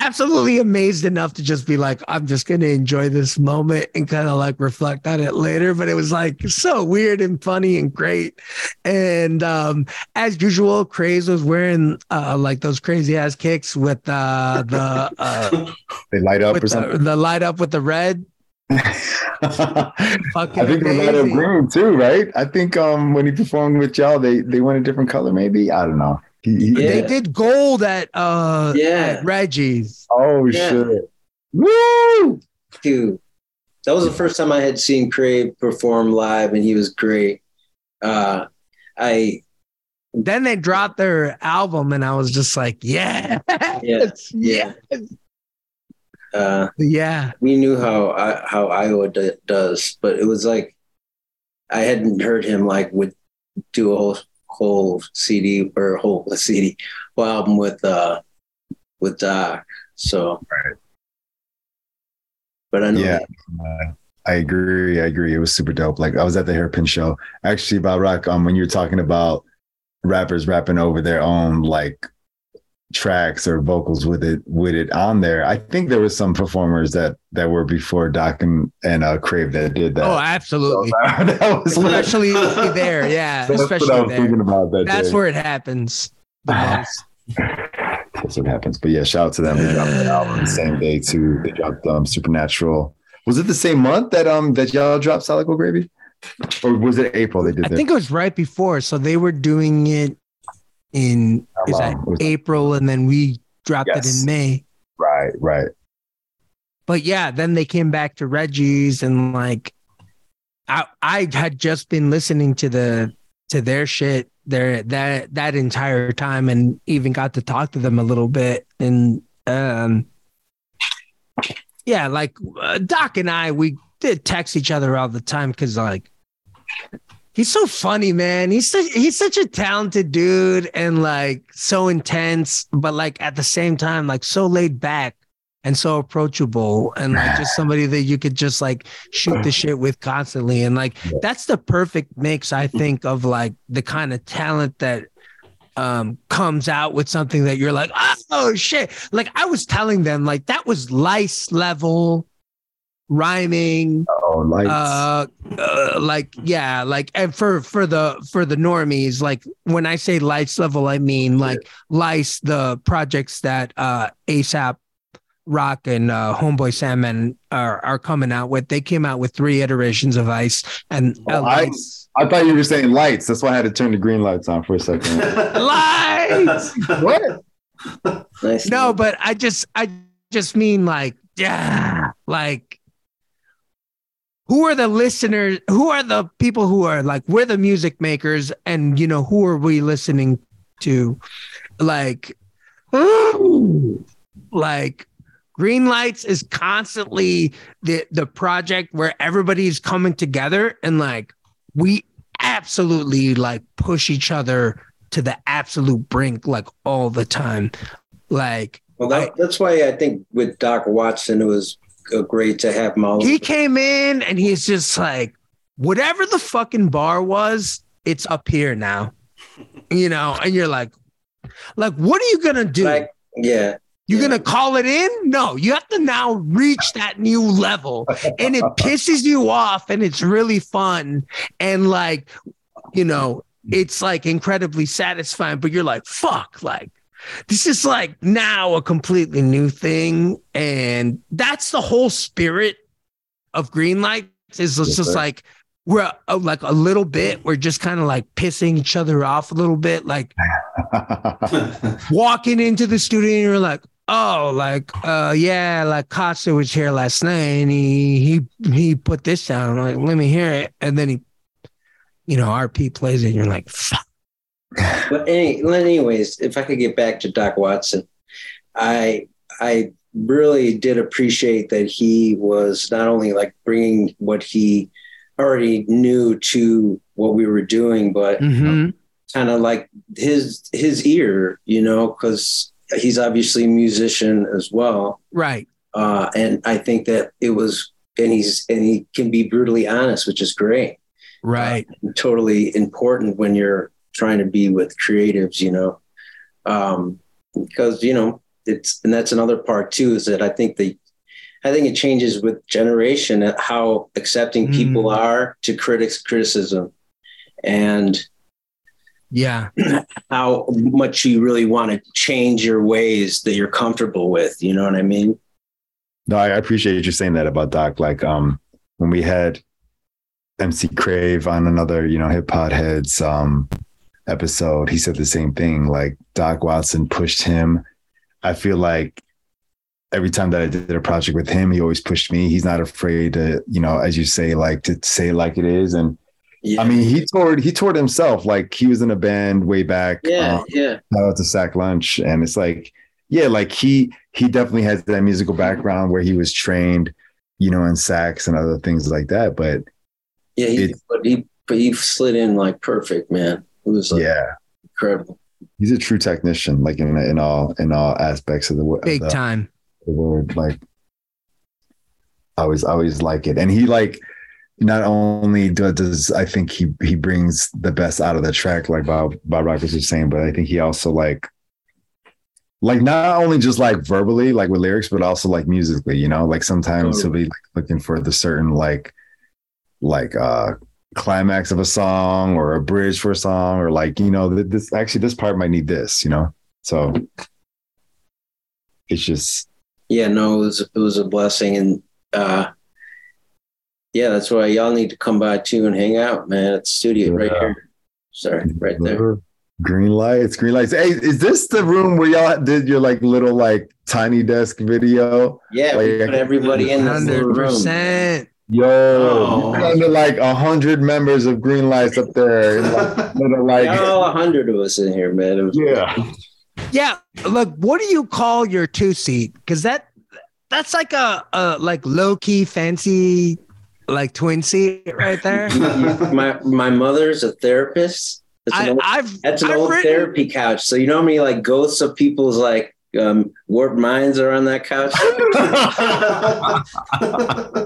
absolutely amazed enough to just be like, I'm just going to enjoy this moment and kind of like reflect on it later. But it was like so weird and funny and great. And um, as usual, Craze was wearing uh, like those crazy ass kicks with uh, the uh, They light up or the, something. the light up with the red. *laughs* I Fucking think they light up amazing. green too, right? I think um when he performed with y'all, they they went a different color, maybe. I don't know. He, he- Yeah. They did gold at uh Yeah. at Reggie's. Oh Yeah. shit! Woo! Dude, that was the first time I had seen Crave perform live, and he was great. Uh, I Then they dropped their album, and I was just like, yeah, *laughs* Yeah. yeah, uh, yeah. we knew how I, how Iowa d- does, but it was like I hadn't heard him like would do a whole whole CD or a whole *laughs* CD whole album with uh with Doc. So, but I know Yeah. that- I agree. I agree. It was super dope. Like I was at the hairpin show. Actually, Bob Rock, um, when you were talking about rappers rapping over their own like tracks or vocals with it with it on there, I think there was some performers that that were before Doc and, and uh Crave that did that. Oh, absolutely. *laughs* that was lit. Especially there, yeah. *laughs* That's what I Especially was there. thinking about that That's day. where it happens. *sighs* That's what happens. But yeah, shout out to them. They dropped that album the same day too. They dropped um Supernatural. Was it the same month that um that y'all dropped Solid Gravy? Or was it April they did I that? think it was right before, so they were doing it in is that? Was- April, and then we dropped it in May. right, right. but yeah, then they came back to Reggie's and like I I had just been listening to the to their shit there that that entire time and even got to talk to them a little bit and um yeah, like uh, Doc and I we did text each other all the time cuz like he's so funny, man. He's such, he's such a talented dude and like so intense, but like at the same time like so laid back and so approachable and like just *sighs* somebody that you could just like shoot the shit with constantly. And like that's the perfect mix i think of like the kind of talent that um comes out with something that you're like oh shit. Like i was telling them like that was lice level rhyming Oh, lights. uh, uh like yeah like and for for the for the normies like when i say lights level i mean like lice the projects that uh Aesop Rock and uh Homeboy Sandman are are coming out with they came out with three iterations of ice and Oh, uh, ice. I thought you were saying lights. That's why I had to turn the green lights on for a second. *laughs* lights what? no but i just i just mean like yeah like who are the listeners who are the people who are like we're the music makers and you know who are we listening to? Like *gasps* like Greenlights is constantly the the project where everybody's coming together and like we absolutely like push each other to the absolute brink like all the time. Like Well, that, that's why I think with Doc Watson, it was great to have him all. he came in and he's just like whatever the fucking bar was it's up here now. *laughs* You know and you're like like what are you gonna do? Like, yeah, you're yeah. gonna call it in? No you have to now reach that new level. And it *laughs* pisses you off and it's really fun. And like you know it's like incredibly satisfying but you're like fuck like this is like now a completely new thing and that's the whole spirit of Greenlights is it's Yes, just sir. like we're uh, like a little bit we're just kind of like pissing each other off a little bit like *laughs* walking into the studio and you're like oh like uh yeah like Costa was here last night and he he he put this down. I'm like let me hear it. And then he you know RP plays it and you're like fuck But any, anyways, if I could get back to Doc Watson, I I really did appreciate that he was not only like bringing what he already knew to what we were doing, but Mhm. kind of like his his ear, you know, because he's obviously a musician as well. right Uh, and I think that it was, and he's and he can be brutally honest, which is great. right Totally important when you're trying to be with creatives, you know, um, because you know it's and that's another part too is that I think the I think it changes with generation how accepting people Mm. are to critics criticism and yeah *clears throat* how much you really want to change your ways that you're comfortable with. You know what I mean? No, I I appreciate you saying that about Doc. Like, um, when we had MC Crave on another, you know, Hip Pod Hedz um episode, he said the same thing. Like Doc Watson pushed him. I feel like every time that I did a project with him, he always pushed me. He's not afraid to, you know, as you say, like to say like it is. And Yeah. I mean, he toured, he toured himself. Like he was in a band way back. yeah, um, yeah. shout out to Sack Lunch. And it's like, yeah, like he he definitely has that musical background where he was trained, you know, in sax and other things like that. But Yeah, he, It- but he but he slid in like perfect, man. It was like yeah, incredible. he's a true technician, like in in all in all aspects of the, of big the, time the word. Like I always I always like it. And he like not only do- does I think he he brings the best out of the track, like Bob Bob Rockers was saying, but I think he also like like not only just like verbally, like with lyrics, but also like musically, you know, like sometimes he'll be like looking for the certain like like uh climax of a song or a bridge for a song or like, you know, th- this actually this part might need this, you know. So it's just Yeah, no, it was it was a blessing, and uh, yeah, that's why y'all need to come by too and hang out, man. At the studio right here. Sorry, right there. Greenlights, green lights. Hey, is this the room where y'all did your like little like tiny desk video? Yeah, we put everybody in this little hundred room. Percent Yo, Oh. you under like a hundred members of Greenlights up there, like *laughs* like All a hundred of us in here, man. It was, yeah. yeah look what do you call your two seat because that that's like a, a like low-key fancy like twin seat right there *laughs* my my mother's a therapist. That's an I, old, I've that's an I've old written- therapy couch. So you know how many like ghosts of people's like um, warped minds are on that couch? *laughs*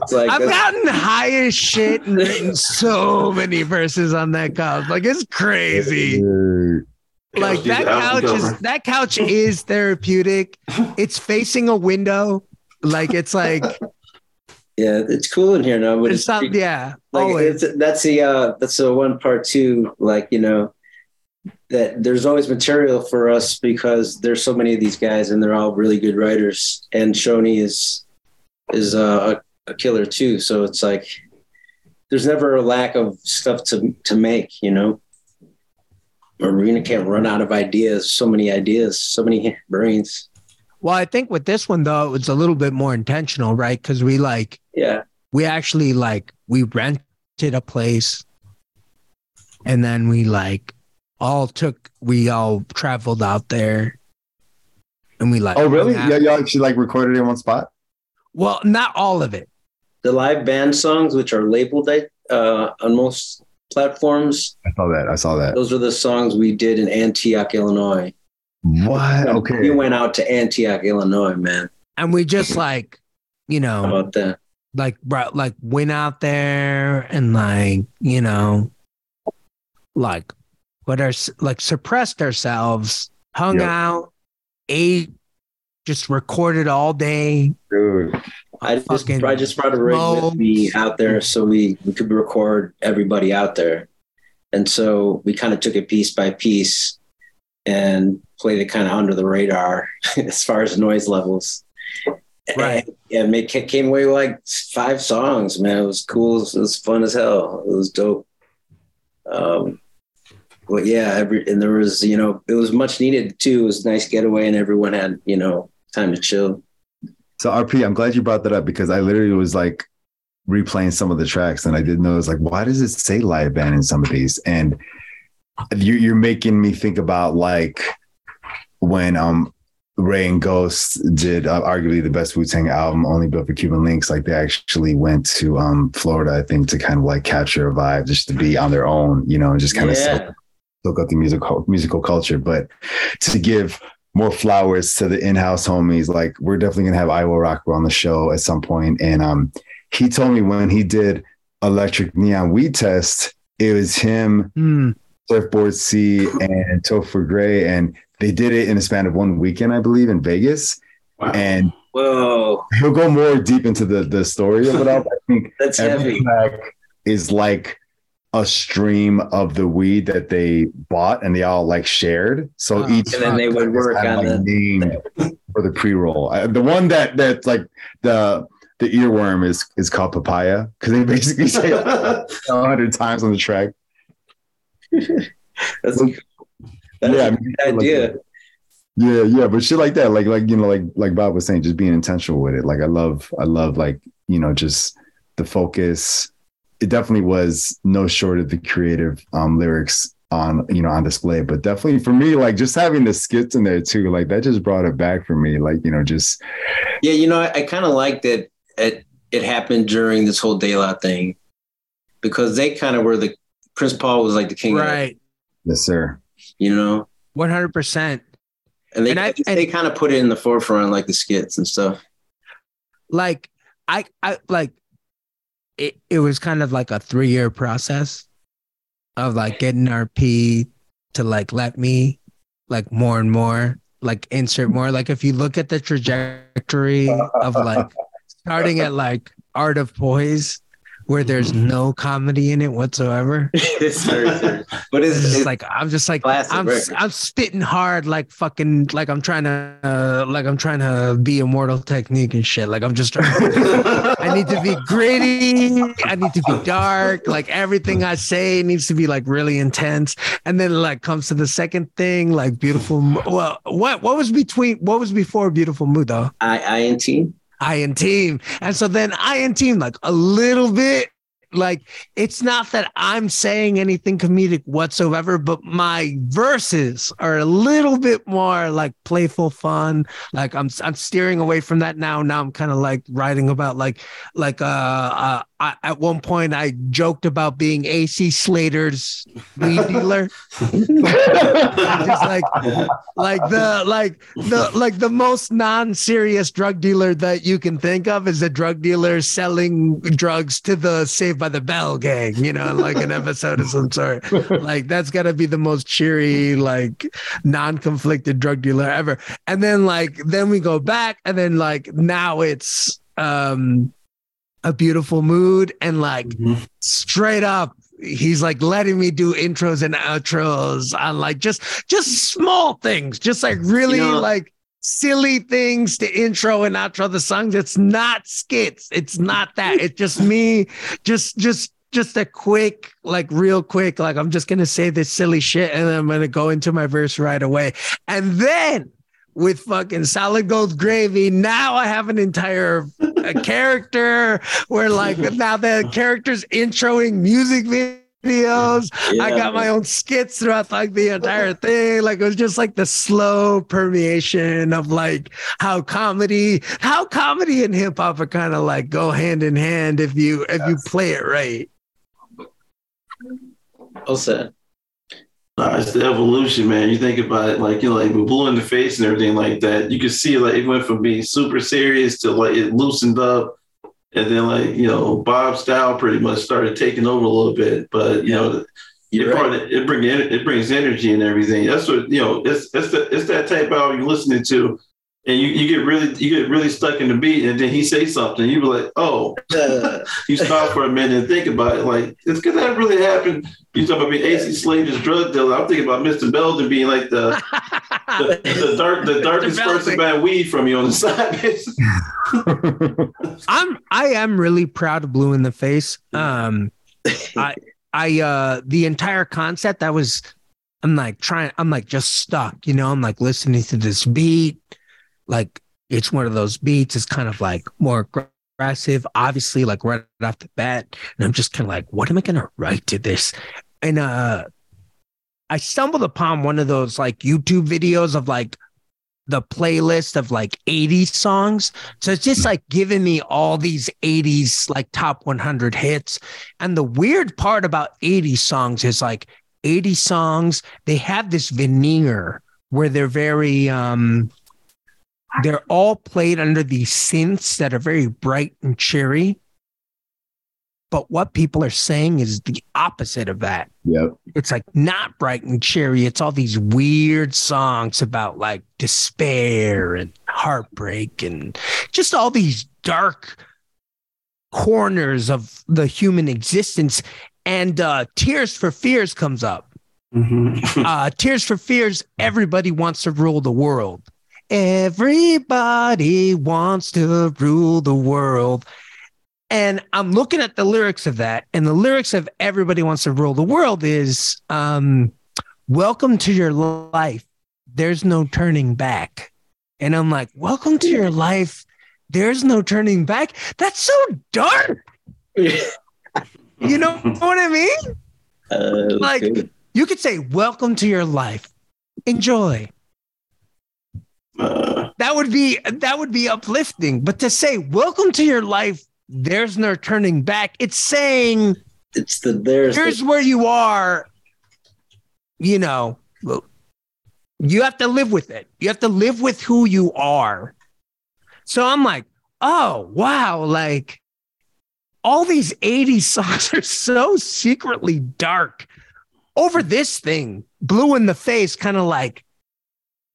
It's like I've that's- gotten high as shit and written so many verses on that couch. Like it's crazy. Like Couch that needs an album couch is cover. that couch is therapeutic. It's facing a window. Like it's like *laughs* yeah, it's cool in here now, but it's not yeah. like Always. it's, that's the uh that's the one part too like you know that there's always material for us because there's so many of these guys and they're all really good writers and Shoney is is a, a killer too so it's like there's never a lack of stuff to to make you know Marina can't run out of ideas so many ideas so many brains Well, I think with this one though, it was a little bit more intentional, right? Because we like Yeah. we actually like we rented a place and then we like all took we all traveled out there and we like Oh, really? Yeah, y'all actually like recorded in one spot. well not all of it The live band songs, which are labeled uh, on most platforms, I saw that. I saw that. those are the songs we did in Antioch, Illinois. What? Okay we went out to Antioch, Illinois, man. and we just like you How know about that? like bro like went out there and like you know like put our like suppressed ourselves hung Yep. out ate just recorded all day Dude. I just, I just brought a rig with me out there so we, we could record everybody out there. And so we kind of took it piece by piece and played it kind of under the radar *laughs* as far as noise levels. Right. And, it came away with like five songs, man. It was cool. It was fun as hell. It was dope. Um, but yeah, every, and there was, you know, it was much needed too. It was nice getaway and everyone had, you know, time to chill. So RP, I'm glad you brought that up because I literally was like replaying some of the tracks and I didn't know it's like, why does it say live band in some of these? And you, you're making me think about like when um Ray and Ghost did uh, arguably the best Wu Tang album, only built for Cuban Linx. Like they actually went to um Florida, I think, to kind of like capture a vibe, just to be on their own, you know, and just kind of Yeah. soak up the musical musical culture. But to give more flowers to the in-house homies, like we're definitely gonna have Iowa Rockwell on the show at some point. And um, he told me when he did Electric Neon Weed Test, it was him, Hmm. Surfboard C, and Topher Gray, and they did it in a span of one weekend, I believe, in Vegas. Wow. And Whoa, he'll go more deep into the the story of it all. but I think that's every heavy. track is like a stream of the weed that they bought and they all like shared. So Oh, each And then they would work kind on like, the. named for the pre-roll. I, the one that that's like the the earworm is is called papaya because they basically say *laughs* a hundred times on the track. *laughs* That's, that's yeah, I a mean, good idea. Yeah, yeah, but shit like that, like like you know, like like Bob was saying, just being intentional with it. Like I love, I love like you know, just the focus. It definitely was no short of the creative um lyrics on you know on display, but definitely for me, like just having the skits in there too, like that just brought it back for me. Like you know, just Yeah, you know, I, I kind of like that it it happened during this whole De La thing because they kind of were the Prince Paul was like the king, of right yes, sir. you know, 100% and they And I- they kind of put it in the forefront like the skits and stuff. like i i like it, it was kind of like a three year process of like getting rp to like let me like more and more like insert more like if you look at the trajectory of like *laughs* starting at like art of poise where there's no comedy in it whatsoever *laughs* it's very serious. but it's it's, just it's like I'm just like I'm record. I'm spitting hard like fucking like I'm trying to uh, like I'm trying to be immortal technique and shit. Like I'm just trying. *laughs* I need to be gritty. I need to be dark. Like everything I say needs to be like really intense. And then like comes to the second thing, like beautiful. Well, what what was between what was before beautiful mood though? I I and T. I and team. And so then I and team, like a little bit, like it's not that I'm saying anything comedic whatsoever, but my verses are a little bit more like playful fun. Like I'm I'm steering away from that now. Now I'm kind of like writing about like like uh, uh I, at one point I joked about being AC Slater's weed *laughs* dealer. just like like the like the like the most non-serious drug dealer that you can think of is a drug dealer selling drugs to the Saved by the Bell gang, you know, like an episode of some sort. Like that's gotta be the most cheery, like non-conflicted drug dealer ever. And then like then we go back and then like now it's um a beautiful mood and like mm-hmm. straight up he's like letting me do intros and outros on like just just small things just like really You know- like silly things to intro and outro the songs. It's not skits. It's not that. It's just me just just just a quick like real quick like i'm just gonna say this silly shit and then i'm gonna go into my verse right away. And then with fucking solid gold gravy. Now I have an entire a *laughs* character where like now the character's introing music videos. I Yeah, got my own skits throughout like the entire *laughs* thing. Like it was just like the slow permeation of like how comedy, how comedy and hip hop are kind of like go hand in hand if you if you play it right. Well said. Nah, it's the evolution, man. You think about it, like you know, like blue in the face and everything like that. You can see like it went from being super serious to like it loosened up, and then like you know Bob style pretty much started taking over a little bit. But you know, You're it, right. brought, it bring it brings energy and everything. That's what you know. It's it's the, it's that type of album you're listening to, and you, you get really you get really stuck in the beat, and then he say something, you be like, oh, *laughs* you stop for a minute and think about it. Like, it's because that really happened. You talk about being AC Slater's drug dealer. I'm thinking about Mr. Belding being like the the, the *laughs* dark the darkest Belding. person buying weed from you on the *laughs* side. I'm I am really proud of Blue in the Face. Um I I uh the entire concept I was I'm like trying I'm like just stuck, you know, I'm like listening to this beat like it's one of those beats it's kind of like more aggressive obviously like right off the bat and I'm just kind of like what am I going to write to this? And uh I stumbled upon one of those like YouTube videos of like the playlist of like 80s songs so it's just like giving me all these 80s like top 100 hits. And the weird part about 80s songs is like 80 songs, they have this veneer where they're very um they're all played under these synths that are very bright and cheery. But what people are saying is the opposite of that yep. it's like not bright and cheery. It's all these weird songs about like despair and heartbreak and just all these dark corners of the human existence. And uh, Tears for Fears comes up. Mhm. Uh, Tears for Fears, everybody wants to rule the world. Everybody wants to rule the world. And I'm looking at the lyrics of that, and the lyrics of Everybody Wants to Rule the World is um, Welcome to your life. There's no turning back. And I'm like, Welcome to your life. There's no turning back. That's so dark. *laughs* You know what I mean? uh, Like-. You could say, Welcome to your life. Enjoy. Uh, That would be that would be uplifting. But to say, Welcome to your life, there's no turning back. It's saying it's the there's here's the, where you are. You know, you have to live with it. You have to live with who you are. So I'm like, oh wow, like all these 80s *laughs* songs are so secretly dark. Over this thing, blue in the face, kind of like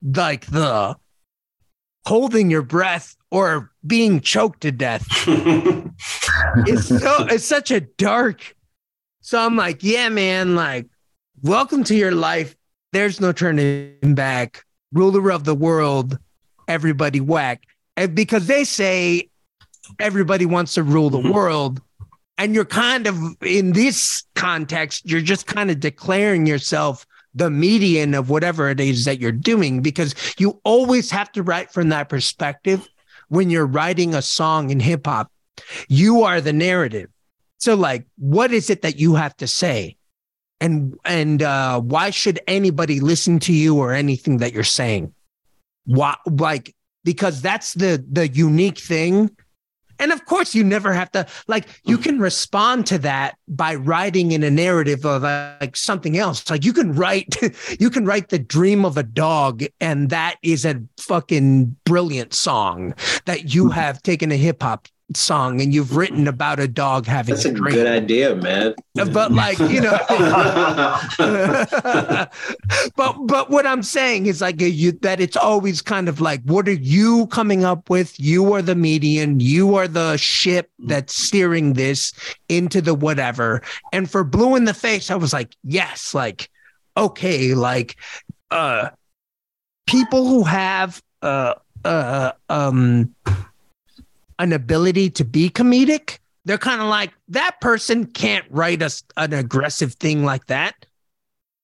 like the holding your breath or being choked to death *laughs* it's so it's such a dark. So I'm like, yeah, man, like, welcome to your life. There's no turning back. Ruler of the world, everybody whack. And because they say everybody wants to rule the mm-hmm. world. And you're kind of in this context, you're just kind of declaring yourself the median of whatever it is that you're doing because you always have to write from that perspective when you're writing a song in hip hop. You are the narrative. So like what is it that you have to say? And and uh why should anybody listen to you or anything that you're saying? Why like because that's the the unique thing and of course you never have to like you can respond to that by writing in a narrative of uh, like something else. Like you can write *laughs* you can write the dream of a dog and that is a fucking brilliant song that you have taken a hip hop song and you've written about a dog having that's a dream. good idea, man. But like, you know, *laughs* but but what I'm saying is like you that it's always kind of like what are you coming up with? You are the median, you are the ship that's steering this into the whatever. And for blue in the face, I was like, yes, like okay, like uh people who have uh uh um an ability to be comedic they're kind of like that person can't write us an aggressive thing like that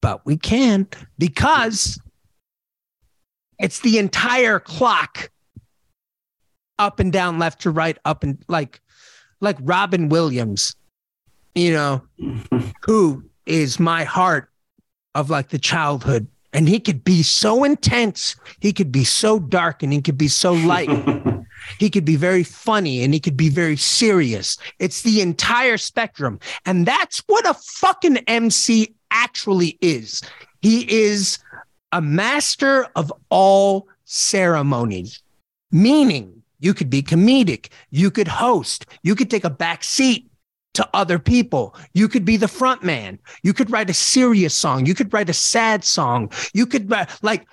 but we can because It's the entire clock up and down, left to right, up and like like Robin Williams, you know, *laughs* who is my heart of like the childhood. And he could be so intense, he could be so dark, and he could be so light. *laughs* he could be very funny and he could be very serious. It's the entire spectrum. And that's what a fucking MC actually is. He is a master of all ceremonies, meaning you could be comedic, you could host, you could take a back seat to other people. You could be the front man. You could write a serious song. You could write a sad song. You could like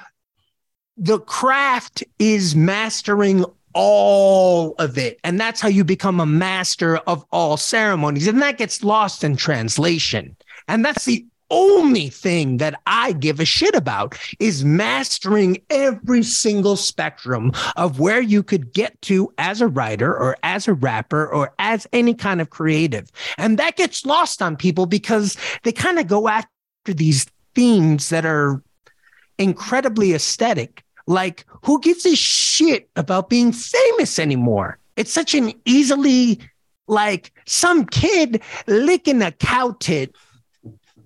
the craft is mastering all of it. And that's how you become a master of all ceremonies. And that gets lost in translation. And that's the only thing that I give a shit about is mastering every single spectrum of where you could get to as a writer or as a rapper or as any kind of creative. And that gets lost on people because they kind of go after these themes that are incredibly aesthetic. Like, who gives a shit about being famous anymore? It's such an easily like some kid licking a cow tit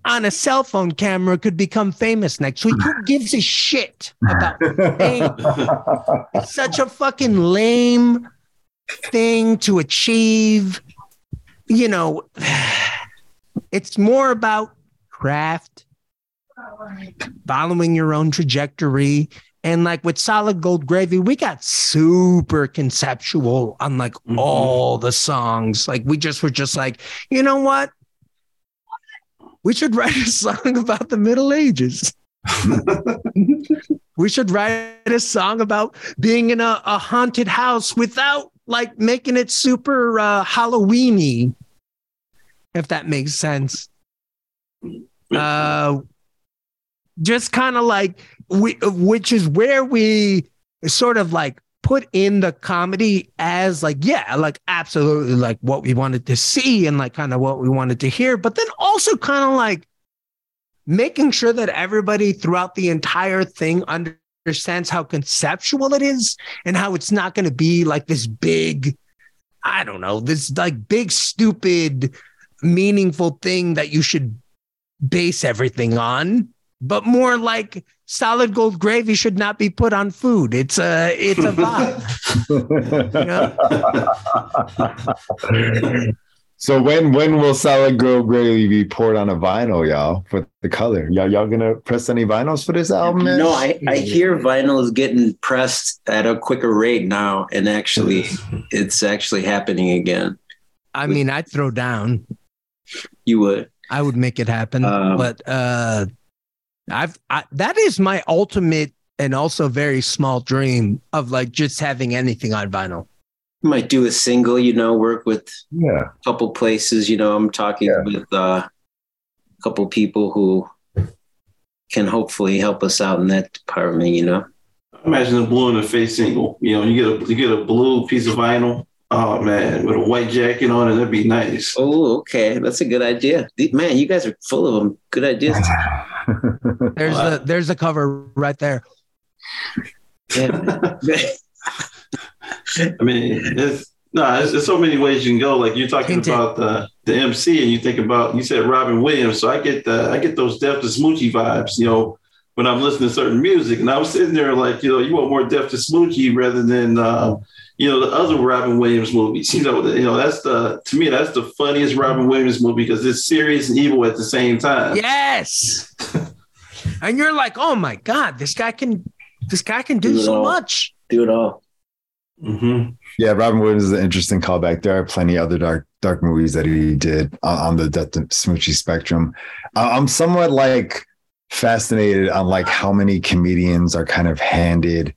on a cell phone camera could become famous next week. Who *laughs* gives a shit about fame? *laughs* It's such a fucking lame thing to achieve. You know, *sighs* it's more about craft, following your own trajectory. And like with solid gold gravy, we got super conceptual on like all the songs. Like we just were just like, you know what? we should write a song about the Middle Ages. *laughs* we should write a song about being in a, a haunted house without like making it super uh, Halloweeny, if that makes sense. Uh, just kind of like we, which is where we sort of like put in the comedy as like yeah like absolutely like what we wanted to see and like kind of what we wanted to hear but then also kind of like making sure that everybody throughout the entire thing understands how conceptual it is and how it's not going to be like this big i don't know this like big stupid meaningful thing that you should base everything on but more like solid gold gravy should not be put on food. It's a it's a *laughs* vibe. so when when will solid gold gravy be poured on a vinyl, y'all, for the color? Y'all y'all gonna press any vinyls for this album? Man? No, I, I hear vinyl is getting pressed at a quicker rate now, and actually, it's actually happening again. I mean, I'd throw down. You would. I would make it happen, Um, but uh, I've I, that is my ultimate and also very small dream of like just having anything on vinyl. You might do a single, you know, work with Yeah. a couple places. You know, I'm talking Yeah. with uh, a couple people who can hopefully help us out in that department. You know, Imagine a blue in the face single. You know, you get a you get a blue piece of vinyl. Oh man, with a white jacket on it, that'd be nice. oh, okay, that's a good idea. Man, you guys are full of them. Good ideas. *laughs* There's the there's the cover right there. Yeah. *laughs* *laughs* I mean, it's no, there's, there's so many ways you can go. Like you're talking Hint it. about the the MC, and you think about you said Robin Williams, so I get the I get those Death to Smoochy vibes. You know, when I'm listening to certain music, and I was sitting there like, you know, you want more Death to Smoochy rather than. Uh, you know the other Robin Williams movies. You know, the, you know that's the to me that's the funniest Robin Williams movie because it's serious and evil at the same time. Yes. *laughs* and you're like, oh my God, this guy can this guy can do Do so all. much. do it all. hmm Yeah, Robin Williams is an interesting callback. There are plenty other dark dark movies that he did on, on the Death to Smoochy spectrum. I'm somewhat like fascinated on like how many comedians are kind of handed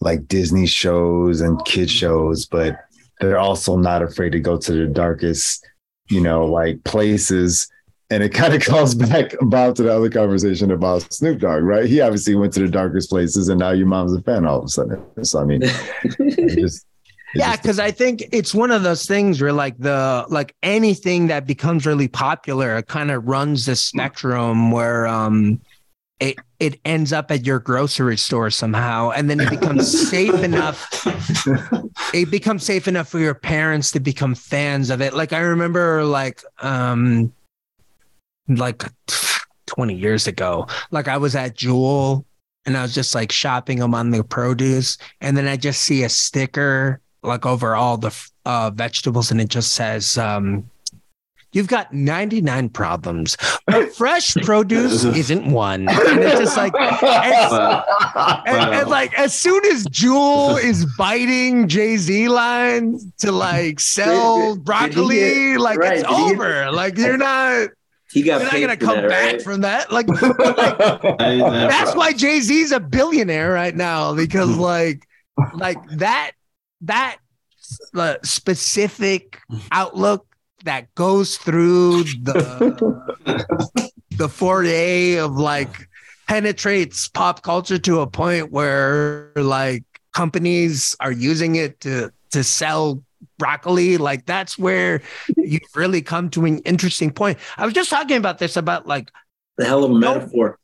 like Disney shows and kid shows, but they're also not afraid to go to the darkest, you know, like places. And it kind of *laughs* calls back about to the other conversation about Snoop Dogg, right? He obviously went to the darkest places, and now your mom's a fan all of a sudden. So I mean, *laughs* just, it Yeah, just- because I think it's one of those things where like the like anything that becomes really popular, it kind of runs the spectrum where um it it ends up at your grocery store somehow and then it becomes safe enough. It becomes safe enough for your parents to become fans of it. Like i remember like um like 20 years ago like i was at jewel and i was just like shopping on the produce and then i just see a sticker like over all the uh, vegetables and it just says um You've got 99 problems, but fresh produce *laughs* isn't one. And it's just like, and, and, and like as soon as Jewel is biting Jay Z lines to like sell Did- did broccoli, get- like right, it's he get- over. Like you're not, He got you're not gonna come that, back right? from that. Like, *laughs* like I ain't that that's why Jay Z's a billionaire right now because like like that that uh, specific outlook that goes through the *laughs* the foray of like penetrates pop culture to a point where like companies are using it to to sell broccoli like that's where you really come to an interesting point i was just talking about this about like The hell of a metaphor.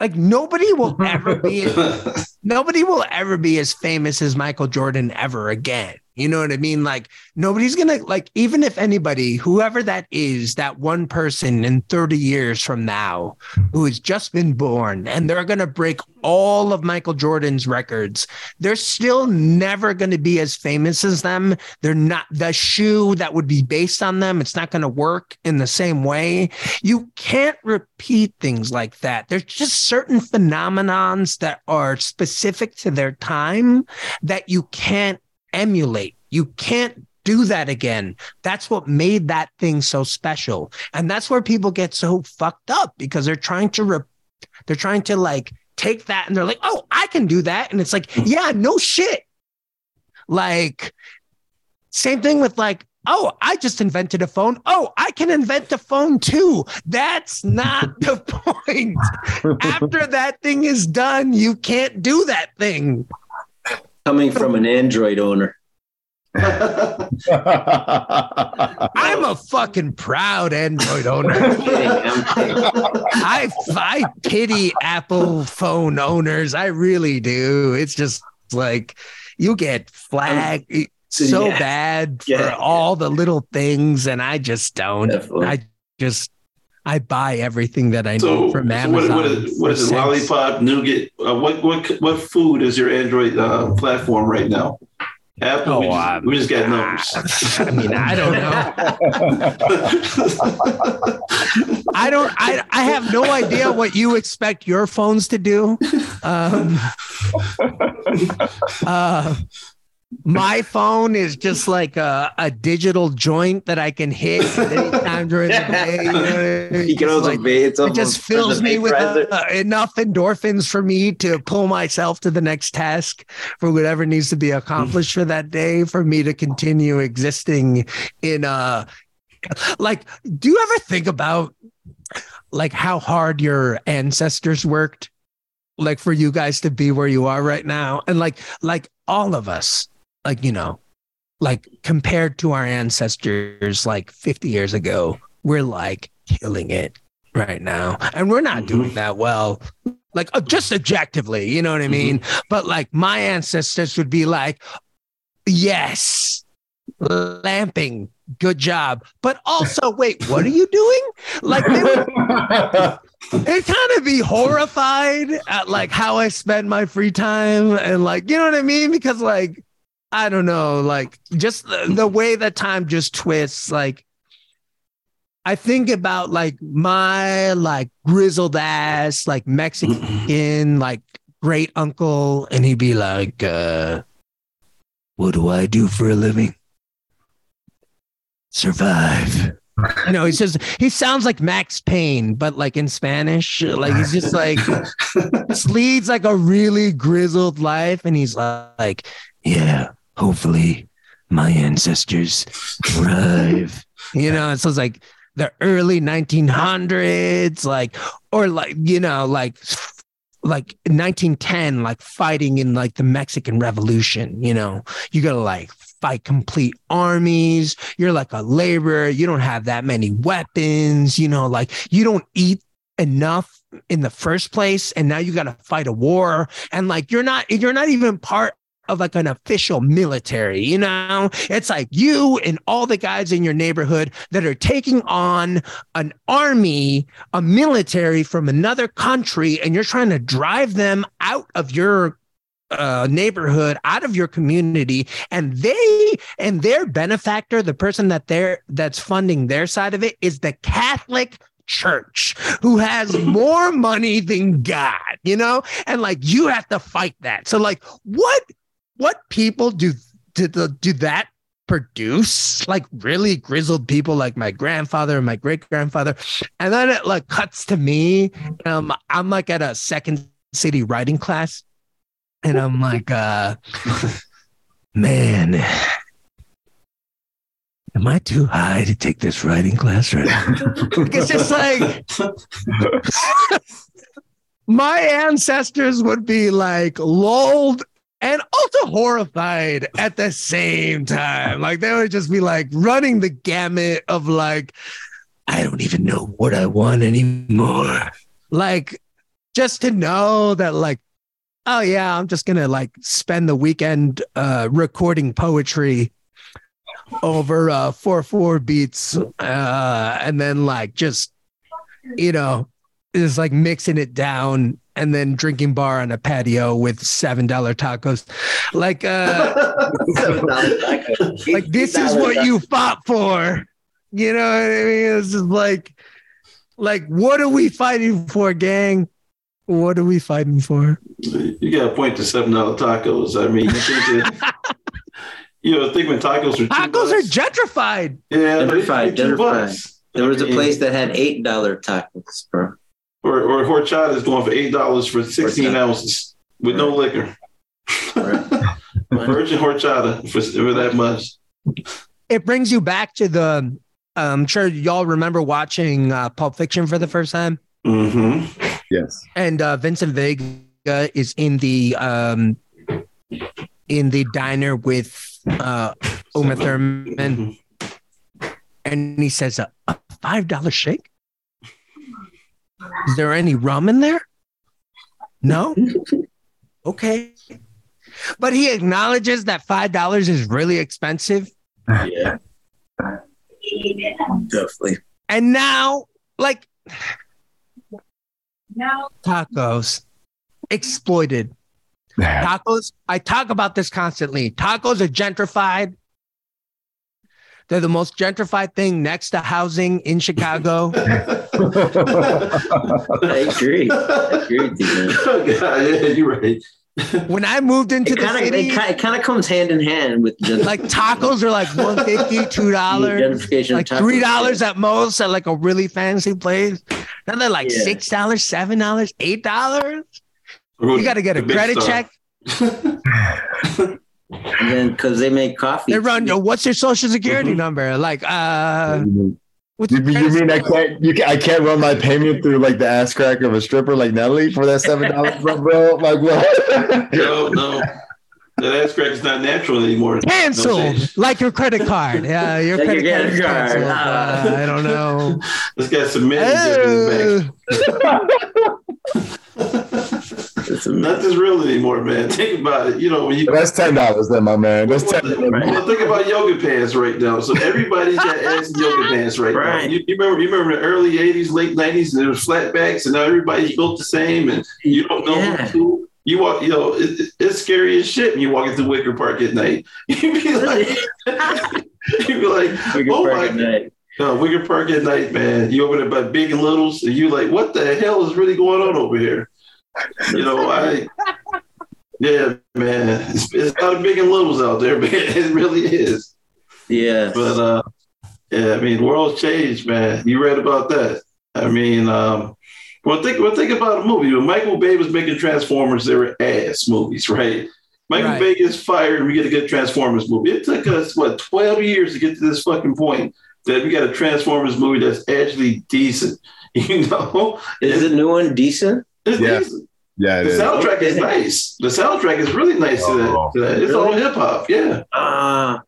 like nobody will ever be *laughs* nobody will ever be as famous as Michael Jordan ever again. You know what I mean? Like nobody's gonna like even if anybody, whoever that is, that one person in 30 years from now who has just been born and they're gonna break all of Michael Jordan's records, they're still never gonna be as famous as them. They're not the shoe that would be based on them, it's not gonna work in the same way. You can't repeat things like that. There's just certain phenomenons that are specific to their time that you can't emulate. You can't do that again. That's what made that thing so special. And that's where people get so fucked up because they're trying to re- they're trying to like take that and they're like, "Oh, I can do that." And it's like, "Yeah, no shit." Like same thing with like, oh, I just invented a phone. Oh, I can invent a phone too. That's not *laughs* the point. After that thing is done, you can't do that thing. Coming from an Android owner. *laughs* I'm a fucking proud Android owner. *laughs* I'm kidding, I'm kidding. I I pity Apple phone owners. I really do. It's just like you get flagged um, so Yeah. bad for Yeah. all the little things, and I just don't. Definitely. I just I buy everything that I So, need from so Amazon. what, what is, what for is it? Lollipop, nougat. Uh, what what what food is your Android uh, platform right now? Apple. Oh, we, just, um, we just got numbers. *laughs* I mean, I don't know. *laughs* I don't. I I have no idea what you expect your phones to do. Um, *laughs* uh, my phone is just like a, a digital joint that I can hit at any time during the day. You know? *laughs* You can also like- it just fills me with uh, enough endorphins for me to pull myself to the next task for whatever needs to be accomplished for that day for me to continue existing in a like do you ever think about like how hard your ancestors worked like for you guys to be where you are right now and like like all of us like you know like compared to our ancestors like 50 years ago we're like killing it right now. And we're not doing that well like uh, just objectively you know what i mean? But like my ancestors would be like yes lamping good job. But also wait what are you doing? Like they would *laughs* they'd kind of be horrified at like how I spend my free time and like you know what I mean? Because like I don't know like just the, the way that time just twists like I think about like my like grizzled ass like Mexican *clears throat* like great uncle and he'd be like uh what do I do for a living survive *laughs* you know, he says he sounds like Max Payne, but like in Spanish. Like he's just like *laughs* just leads like a really grizzled life, and he's like, yeah, hopefully my ancestors thrive. You know, so it's like the early 1900s, like or like you know, like like 1910, like fighting in like the Mexican Revolution. You know, you gotta like fight complete armies. You're like a laborer. You don't have that many weapons. You know, like you don't eat enough in the first place and now you got to fight a war and like you're not you're not even part of like an official military, you know? It's like you and all the guys in your neighborhood that are taking on an army, a military from another country, and you're trying to drive them out of your uh, neighborhood, out of your community, and they and their benefactor, the person that they're that's funding their side of it, is the Catholic church who has *laughs* more money than God, you know? And like you have to fight that. So like what what people do the do that produce like really grizzled people like my grandfather and my great grandfather and then it like cuts to me i'm like at a second city writing class and i'm like uh *laughs* man am i too high to take this writing class right now? *laughs* it's just like *laughs* my ancestors would be like lulled and also horrified at the same time. Like they would just be like running the gamut of like, I don't even know what I want anymore. Like just to know that like, oh yeah, I'm just gonna like spend the weekend uh recording poetry over uh four four beats uh and then like just you know is like mixing it down and then drinking bar on a patio with seven dollar tacos. Like uh *laughs* like this is what you fought for. You know what I mean? It's just like like what are we fighting for, gang? What are we fighting for? You got to point to seven dollar tacos. I mean, you think that, *laughs* you know, think when tacos are two Tacos are gentrified. yeah, they- Gentrified, gentrified. bucks. There was a place that had eight dollar tacos, bro. Or or horchata is going for eight dollars for sixteen Horchata. ounces with no liquor. *laughs* Right. Virgin horchata for, for that much. It brings you back to the I'm sure y'all remember watching uh, Pulp Fiction for the first time. Mm-hmm. Yes. and uh, Vincent Vega is in the um, in the diner with uh, Uma Thurman, and he says a, a five dollar shake. Is there any rum in there? No. Okay. But he acknowledges that five dollars is really expensive, Yeah. Definitely. and now, like, tacos exploited. Tacos, I talk about this constantly. Tacos are gentrified. They're the most gentrified thing next to housing in Chicago. *laughs* I agree. I agree with you, man. oh, God, yeah, you're right. when I moved into It the kind of city, it, kind of comes hand in hand with gen- like tacos are like 150 $2, like $3 at most at like a really fancy place. Then they're like Yeah. $6, $7, $8. You got to get a credit star. check. *laughs* And then because they make coffee. They run, yo, what's your social Mm-hmm. security number? Like, uh, what's You, you mean I can't? You can, I can't run my payment through like the ass crack of a stripper like Nelly for that seven dollars, *laughs* bro? Like what? No, no. That ass crack is not natural anymore. canceled like your credit card. Yeah, your Like credit your card credit card. canceled. Uh, I don't know. Let's get some men *laughs* *laughs* in his Oh. It's a- Nothing's real anymore, man. *laughs* Think about it. You know, when you That's ten dollars, then, my man. That's ten. Well, think about yoga pants right now. So everybody's got *laughs* ass in yoga pants right, now. You, you remember? You remember the early '80s, late '90s, and there was flat flatbacks, and now everybody's built the same, and you don't know Yeah. who. You walk, you know, it, it- it's scary as shit when you walk into Wicker Park at night. *laughs* You'd be like, you'd be like, Wicker oh Park my at night. no, Wicker Park at night, man. You over there by Big and Littles, and you like, what the hell is really going on over here? You know, I, yeah, man, it's, it's a lot of Big and Littles out there, *laughs* man. It really is. Yeah. But uh, yeah, I mean, the world's changed, man. You read about that? I mean, um, well, think well, think about a movie. When Michael Bay was making Transformers, they were ass movies, right? Michael Right. Bay gets fired, and we get a good Transformers movie. It took us what twelve years to get to this fucking point that we got a Transformers movie that's actually decent. *laughs* You know, Is the new one decent? It's Yeah. decent. Yeah, it The is. soundtrack is nice. The soundtrack is really nice to Oh. that. to that. It's all hip hop. Yeah. Ah,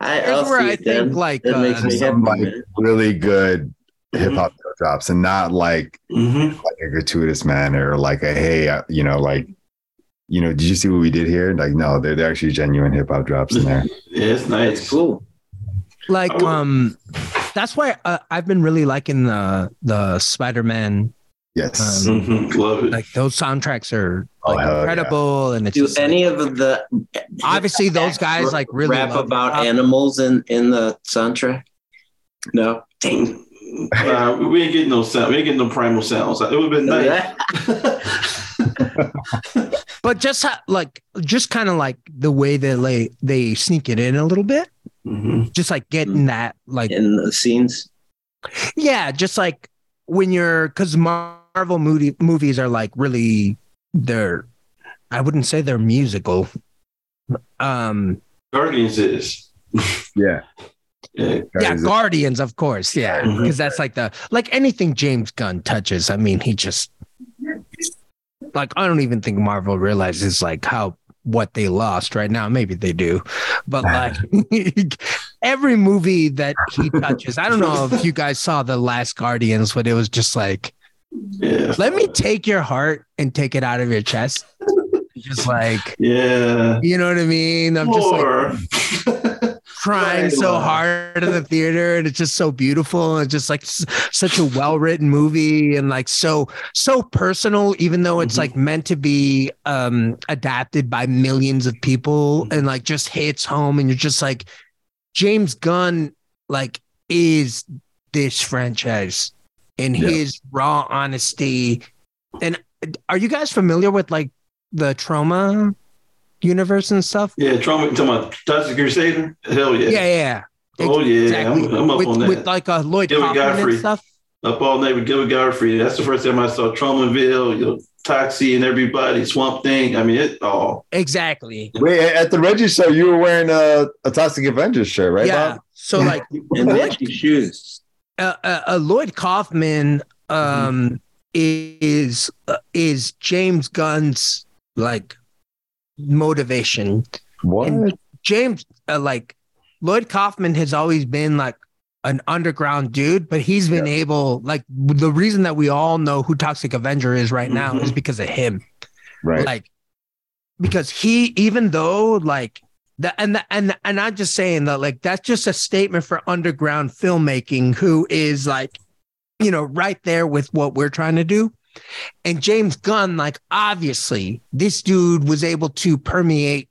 I, Here's I'll where I it then. think, like, that makes uh, me happy. Some, like, man. really good hip hop drops and not like Mm-hmm. like a gratuitous manner or like a hey, uh, you know, like you know, did you see what we did here? Like, no, they're, they're actually genuine hip hop drops in there. *laughs* Yeah, it's nice. It's cool. like um that's why uh, i've been really liking the the spider-man Yes. Um, Mhm. Love it. like those soundtracks are Oh, like yeah. incredible and it's Do just, like- any of the obviously those *laughs* guys like really rap love about hip-hop. animals in in the soundtrack? No. Dang. Uh, we ain't getting no sound. We ain't getting no primal sounds. It would have been nice. *laughs* but just how, like just kind of like the way that they they sneak it in a little bit Mhm. just like getting that like in the scenes. yeah just like when you're because marvel movie movies are like really they're i wouldn't say they're musical um Guardians is. *laughs* Yeah. Yeah. yeah guardians of course yeah Mhm. because that's like the like anything james gunn touches i mean he just like i don't even think marvel realizes like how what they lost right now maybe they do but like *laughs* every movie that he touches i don't know if you guys saw the last guardians but it was just like Yeah. let me take your heart and take it out of your chest just like *laughs* Yeah. you know what i mean i'm just like *laughs* crying so hard in the theater and it's just so beautiful and just like s- such a well-written movie and like so so personal even though it's Mhm. like meant to be um adapted by millions of people and like just hits home and you're just like James Gunn like is this franchise in Yeah. his raw honesty and are you guys familiar with like the Troma universe and stuff yeah. Troma. You talking about Toxic Crusader? Hell yeah. yeah yeah Oh yeah. Exactly. I'm, I'm up with, on that. with like a Lloyd Gilbert Kaufman Gottfried. and stuff. up all night with Gilbert Gottfried. That's the first time I saw Tromaville, you know, Toxie and everybody, Swamp Thing. I mean, it all. Exactly. Wait, at the Reggie show, you were wearing a, a Toxic Avengers shirt, right? yeah. Bob? So like *laughs* And Lloyd, shoes. Uh, uh, Lloyd Kaufman um, is uh, is James Gunn's like motivation. What? And- James uh, like Lloyd Kaufman has always been like an underground dude, but he's been able like the reason that we all know who Toxic Avenger is right now Mhm. is because of him. right. like because he even though like the and the, and and I'm just saying that like that's just a statement for underground filmmaking who is like you know right there with what we're trying to do. And James Gunn like obviously this dude was able to permeate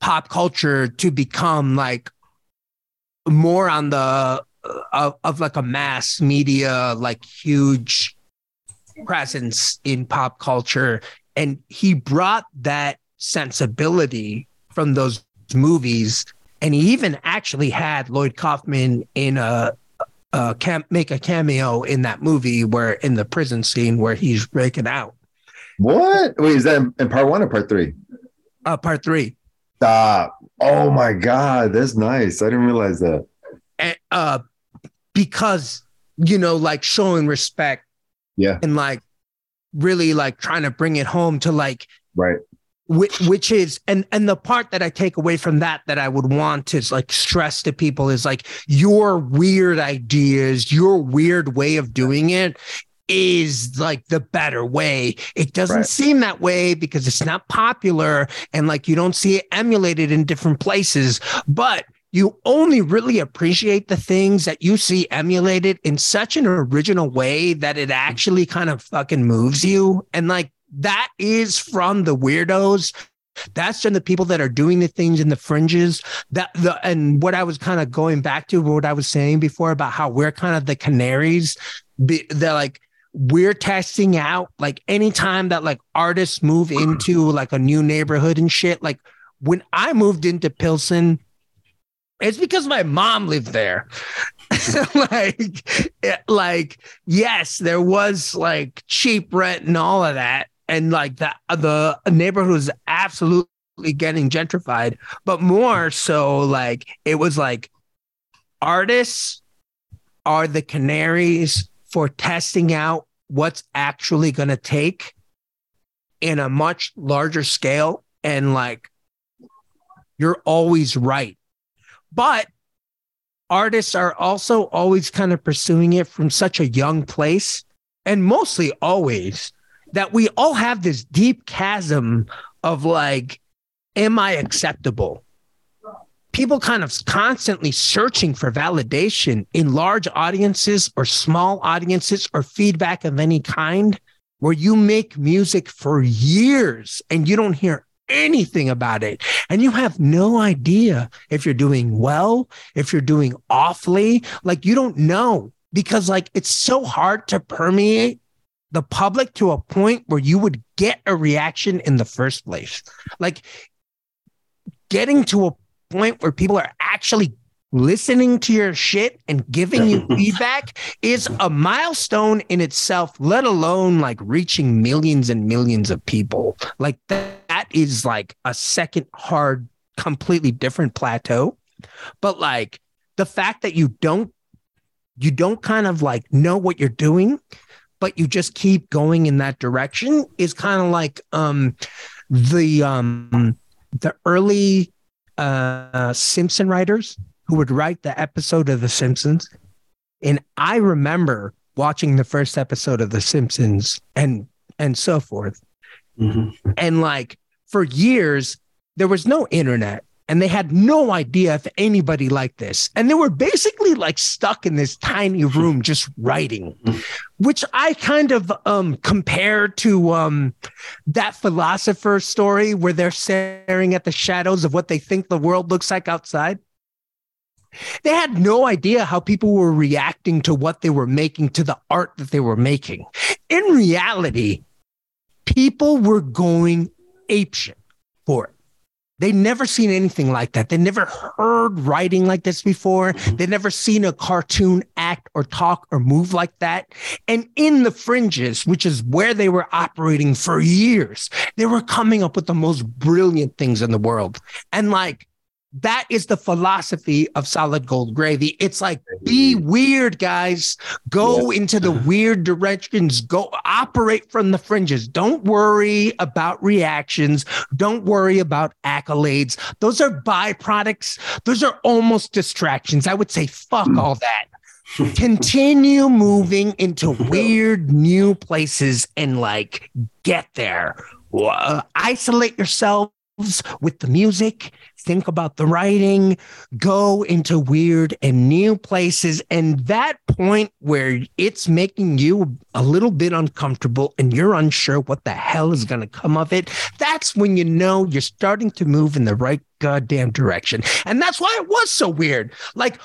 pop culture to become like more on the uh, of, of like a mass media like huge presence in pop culture. And he brought that sensibility from those movies and he even actually had lloyd kaufman in a, a cam- make a cameo in that movie where in the prison scene where he's breaking out what? Wait, is that in, in part one or part three? uh part three Stop. Oh my God. That's nice. I didn't realize that. and, uh because you know like showing respect Yeah. and like really like trying to bring it home to like Right. Which, which is and and the part that I take away from that that I would want to like stress to people is like your weird ideas, your weird way of doing it is like the better way. It doesn't Right. seem that way because it's not popular and like you don't see it emulated in different places, but you only really appreciate the things that you see emulated in such an original way that it actually kind of fucking moves you. And like that is from the weirdos. That's from the people that are doing the things in the fringes. That the and what I was kind of going back to what I was saying before about how we're kind of the canaries. Be, they're like we're testing out like anytime that like artists move *clears throat* into like a new neighborhood and shit. Like when I moved into Pilsen, it's because my mom lived there. *laughs* like, it- like, yes, there was like cheap rent and all of that. And like that, the neighborhood was absolutely getting gentrified, but more so, like, it was like artists are the canaries for testing out what's actually going to take in a much larger scale. And like, you're always right. But artists are also always kind of pursuing it from such a young place and mostly always that we all have this deep chasm of like am i acceptable? People kind of constantly searching for validation in large audiences or small audiences or feedback of any kind where you make music for years and you don't hear anything about it. And you have no idea if you're doing well if you're doing awfully. Like you don't know because like it's so hard to permeate the public to a point where you would get a reaction in the first place like getting to a point where people are actually listening to your shit and giving you *laughs* feedback is a milestone in itself, let alone like reaching millions and millions of people. Like that, that is like a second hard, completely different plateau. But like the fact that you don't, you don't kind of like know what you're doing, but you just keep going in that direction is kind of like um the um the early uh Simpson writers who would write the episode of The Simpsons. And I remember watching the first episode of The Simpsons and and so forth. Mm-hmm. And like for years, there was no internet and they had no idea if anybody liked this. And they were basically like stuck in this tiny room just writing, which I kind of um compare to um that philosopher story where they're staring at the shadows of what they think the world looks like outside. They had no idea how people were reacting to what they were making, to the art that they were making. In reality, people were going apeshit for it. They never seen anything like that. They'd never heard writing like this before. Mm-hmm. They'd never seen a cartoon act or talk or move like that. And in the fringes, which is where they were operating for years, they were coming up with the most brilliant things in the world. And like that is the philosophy of solid gold gravy. It's like be weird, guys. Go into the *laughs* weird directions. Go operate from the fringes. Don't worry about reactions. Don't worry about accolades. Those are byproducts. Those are almost distractions. I would say fuck all that. *laughs* Continue moving into *laughs* weird new places and like get there. Uh, isolate yourselves with the music think about the writing, go into weird and new places. And that point where it's making you a little bit uncomfortable and you're unsure what the hell is going to come of it, that's when you know you're starting to move in the right goddamn direction. And that's why it was so weird. Like,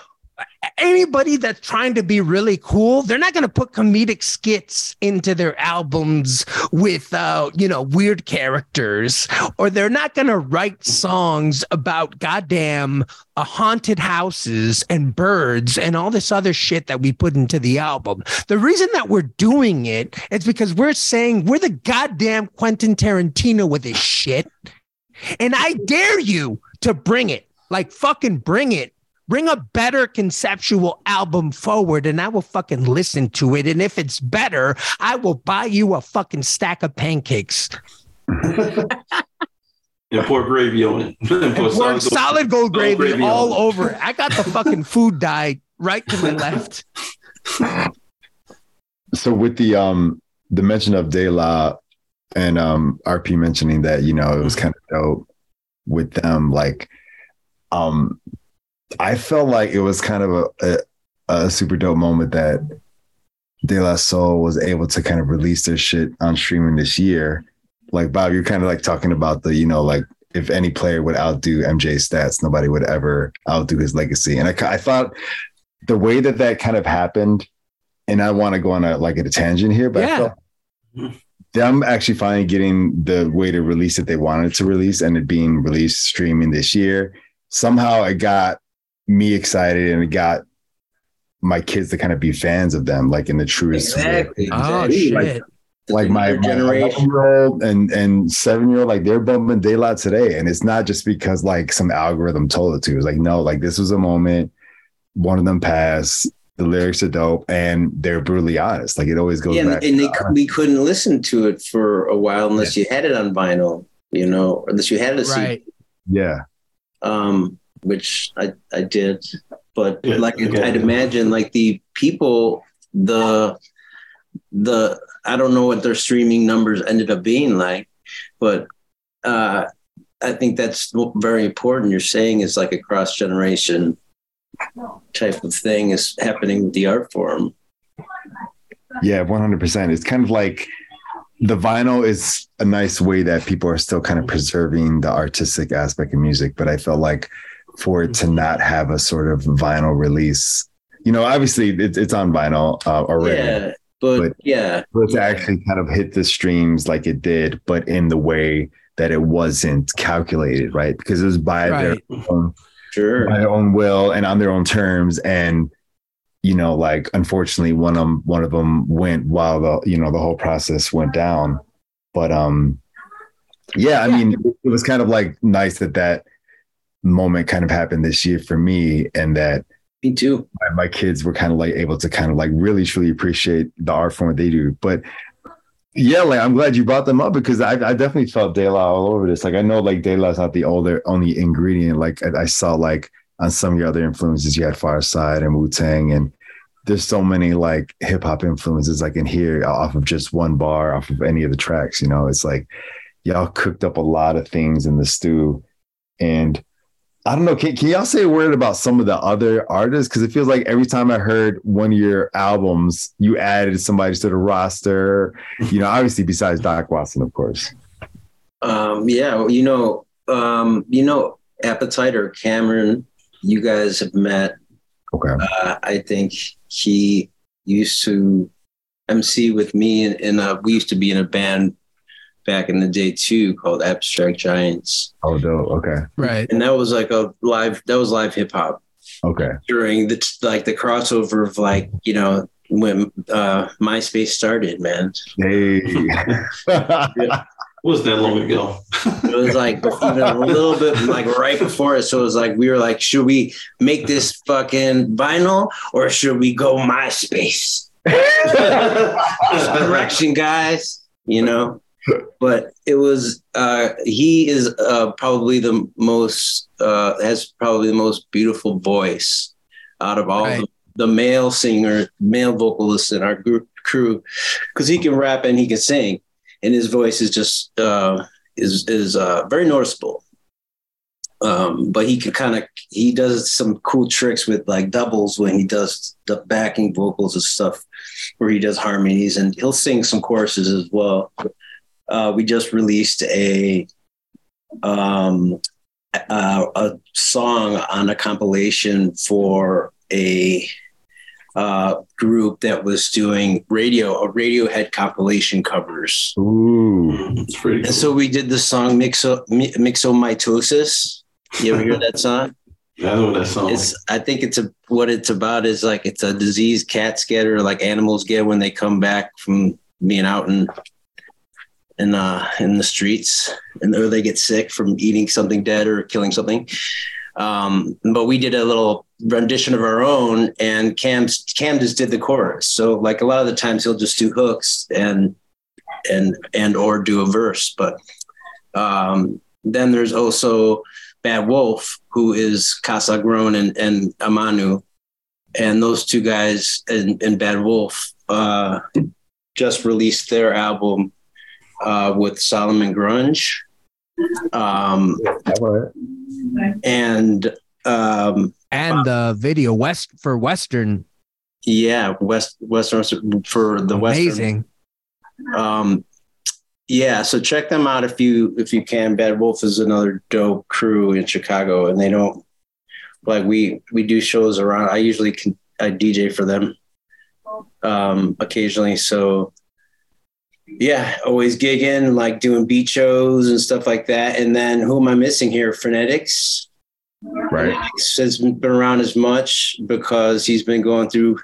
anybody that's trying to be really cool, they're not going to put comedic skits into their albums with, uh, you know, weird characters, or they're not going to write songs about goddamn uh, haunted houses and birds and all this other shit that we put into the album. The reason that we're doing it is because we're saying we're the goddamn Quentin Tarantino with this shit. And I dare you to bring it, like fucking bring it bring a better conceptual album forward and I will fucking listen to it. And if it's better, I will buy you a fucking stack of pancakes. *laughs* and pour gravy on it. *laughs* and pour solid, solid gold, gravy, gravy all over it. I got the fucking food dye right to my left. So with the um the mention of De La and um RP mentioning that, you know, it was kind of dope with them, like um I felt like it was kind of a, a, a super dope moment that De La Soul was able to kind of release their shit on streaming this year. Like Bob, you're kind of like talking about the, you know, like if any player would outdo MJ's stats, nobody would ever outdo his legacy. And I, I thought the way that that kind of happened, and I want to go on a like a tangent here, but yeah. I felt them actually finally getting the way to release it they wanted to release and it being released streaming this year. Somehow it got me excited and it got my kids to kind of be fans of them, like in the truest Exactly. way. Oh, exactly. shit. Like my, my generation. old and and seven year old, like they're bumping De La today, and it's not just because like some algorithm told it to. It's like no, like this was a moment. One of them passed. The lyrics are dope, and they're brutally honest. Like it always goes Yeah, back. and they, to we couldn't listen to it for a while unless you had it on vinyl, you know, unless you had it. Right. yeah, Um, which I I did. but Yeah, like okay. I'd imagine like the people the the I don't know what their streaming numbers ended up being like, but uh I think that's very important. You're saying is like a cross generation type of thing is happening with the art form. Yeah, 100%. It's kind of like the vinyl is a nice way that people are still kind of preserving the artistic aspect of music, but I felt like for it to not have a sort of vinyl release, you know, obviously it's, it's on vinyl uh, already. Yeah, but, But- yeah, But to actually kind of hit the streams like it did, but in the way that it wasn't calculated, right? Because it was by their own sure. by their own will and on their own terms and you know like unfortunately one of them one of them went while the you know the whole process went down but um yeah i mean it was kind of like nice that that moment kind of happened this year for me and that Me too. my, my kids were kind of like able to kind of like really truly appreciate the art form they do. But yeah like i'm glad you brought them up because i, I definitely felt de la all over this. Like i know like de la's not the older only ingredient. Like I, I saw like on some of your other influences you had Pharcyde and wu-tang and there's so many like hip-hop influences i can hear off of just one bar off of any of the tracks you know? It's like y'all cooked up a lot of things in the stew and I don't know. Can, can y'all say a word about some of the other artists? Because it feels like every time I heard one of your albums, you added somebody to the roster. You know, obviously besides Doc Watson, of course. Um, yeah, well, you know, um, you know, Appetite or Cameron, you guys have met. Okay. Uh, I think he used to MC with me, and, uh, we used to be in a band back in the day too, called Abstract Giants, Oh, dope. Okay. Right. and that was like a live. That was live hip hop Okay. during the like the crossover of like you know when uh, MySpace started, man. Hey. *laughs* It wasn't that long ago. It was like *laughs* even a little bit like right before it. So it was like we were like, should we make this fucking vinyl or should we go MySpace? *laughs* Direction, guys. You know. But it was uh he is uh probably the most uh has probably the most beautiful voice out of all Right. the, the male singer, male vocalists in our group crew. Cause he can rap and he can sing. And his voice is just uh is is uh, very noticeable. Um, but he can kind of he does some cool tricks with like doubles when he does the backing vocals and stuff, where he does harmonies and he'll sing some choruses as well. Uh, we just released a um, a, a song on a compilation for a uh, group that was doing radio a Radiohead compilation covers. Ooh. It's pretty And cool. so we did the song Myxo, Myxomatosis. You ever hear that song? *laughs* I know that song. It's I think it's a what it's about is like it's a disease cats get or like animals get when they come back from being out in in uh in the streets and or they get sick from eating something dead or killing something. Um, but we did a little rendition of our own and Cam's Cam just did the chorus. So like a lot of the times he'll just do hooks and and and or do a verse. But um then there's also Bad Wolf, who is Casa Grown and, and Amanu. And those two guys and, in Bad Wolf uh, just released their album uh, with Solomon Grunge. Um, and um, And the video west for Western, yeah, West Western for the Western amazing. um yeah so check them out if you if you can bad wolf is another dope crew in chicago and they don't like we we do shows around i usually can i dj for them um occasionally so yeah always gigging like doing beat shows and stuff like that and then who am i missing here phonetics Right. Phonetics hasn't been around as much because he's been going through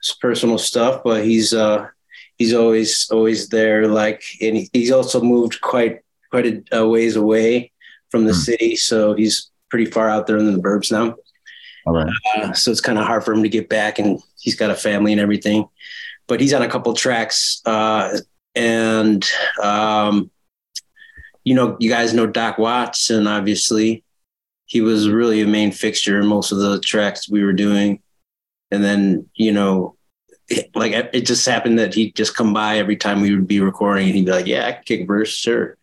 his personal stuff but he's uh he's always always there like and he's also moved quite quite a, ways away from the Hmm. city so he's pretty far out there in the burbs now All right. uh, so it's kind of hard for him to get back and he's got a family and everything but he's on a couple tracks uh, and um, you know you guys know doc watson obviously he was really a main fixture in most of the tracks we were doing. And then, you know, it, like it just happened that he'd just come by every time we would be recording and he'd be like, Yeah, I can kick verse, sure.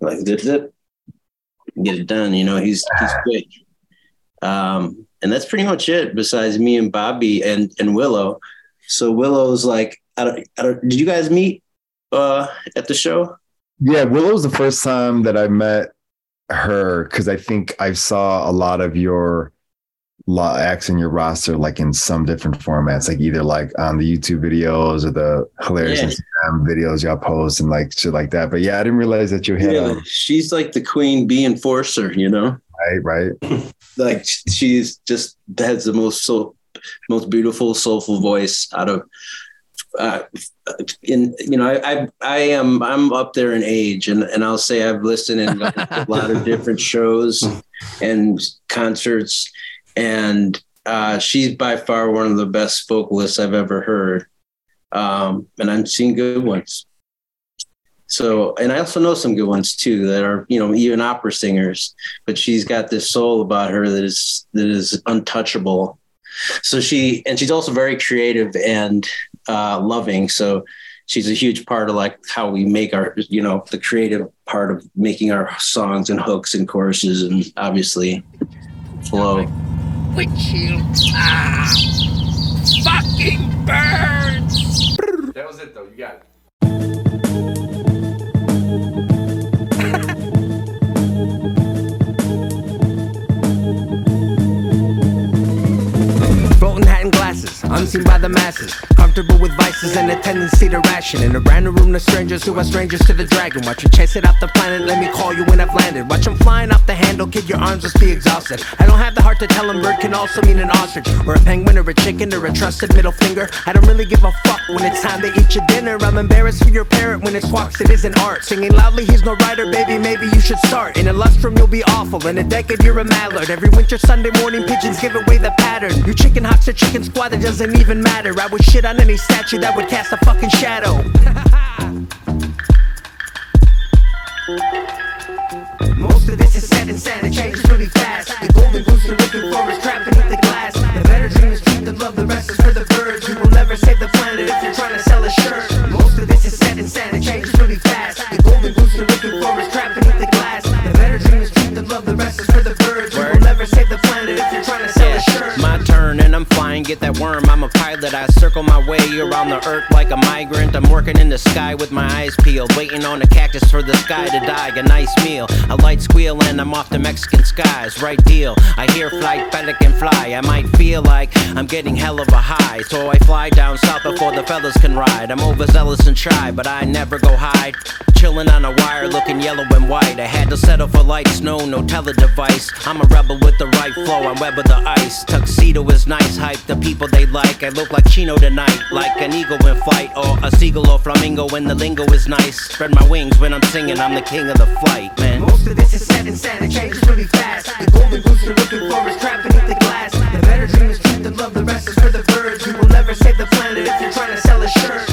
Like zip zip. Get it done. You know, he's he's quick. Um, and that's pretty much it, besides me and Bobby and, and Willow. So Willow's like, I don't, I don't did you guys meet uh at the show? Yeah, Willow was the first time that I met her because I think I saw a lot of your acts in your roster like in some different formats, like either like on the YouTube videos or the hilarious Yeah. Instagram videos y'all post and like shit like that. But yeah, I didn't realize that you had Yeah, um, she's like the queen bee enforcer, you know? right, right. *laughs* like she's just has the most so most beautiful soulful voice out of uh, in you know I, I I am I'm up there in age and and I'll say I've listened in a lot of different shows and concerts and uh, she's by far one of the best vocalists I've ever heard um, and I'm seeing good ones so and I also know some good ones too that are you know even opera singers but she's got this soul about her that is that is untouchable. So she and she's also very creative and uh, loving. So she's a huge part of like how we make our you know the creative part of making our songs and hooks and choruses and obviously flow. Windshield. Ah! Fucking birds! And glasses, unseen by the masses. Comfortable with vices and a tendency to ration. In a brand new room to strangers who are strangers to the dragon. Watch you chase it off the planet, let me call you when I've landed. Watch them flying off the handle, kid, your arms must be exhausted. I don't have the heart to tell them bird can also mean an ostrich. Or a penguin or a chicken or a trusted middle finger. I don't really give a fuck when it's time to eat your dinner. I'm embarrassed for your parent when it squawks, it isn't art. Singing loudly, he's no writer, baby, maybe you should start. In a lustrum, you'll be awful. In a decade, you're a mallard. Every winter, Sunday morning, pigeons give away the pattern. You chicken hawks or chicken squad, that doesn't even matter. I would shit on any statue that would cast a fucking shadow. *laughs* Most of this is set in sand, it changes really fast. The golden goose you're looking for is trapped beneath the glass. The better dream is the love, the rest is for the birds. You will never flying, get that worm. I'm a pilot, I circle my way around the earth like a migrant. I'm working in the sky with my eyes peeled, waiting on a cactus for the sky to die. A nice meal, a light squeal, and I'm off to Mexican skies. Right deal, I hear flight pelican fly. I might feel like I'm getting hell of a high, so I fly down south before the fellas can ride. I'm overzealous and shy, but I never go hide. Chilling on a wire, looking yellow and white. I had to settle for light snow, no tele device. I'm a rebel with the right flow, I'm web of the ice. Tuxedo is nice, hype the people they like. I look like Chino tonight, like an eagle in flight, or a seagull or flamingo when the lingo is nice. Spread my wings when I'm singing, I'm the king of the flight, man. Most of this is set in sand, it changes really fast. The golden goose you're looking for is trapped beneath the glass. The better dream is treat the love, the rest is for the birds. You will never save the planet if you're trying to sell a shirt.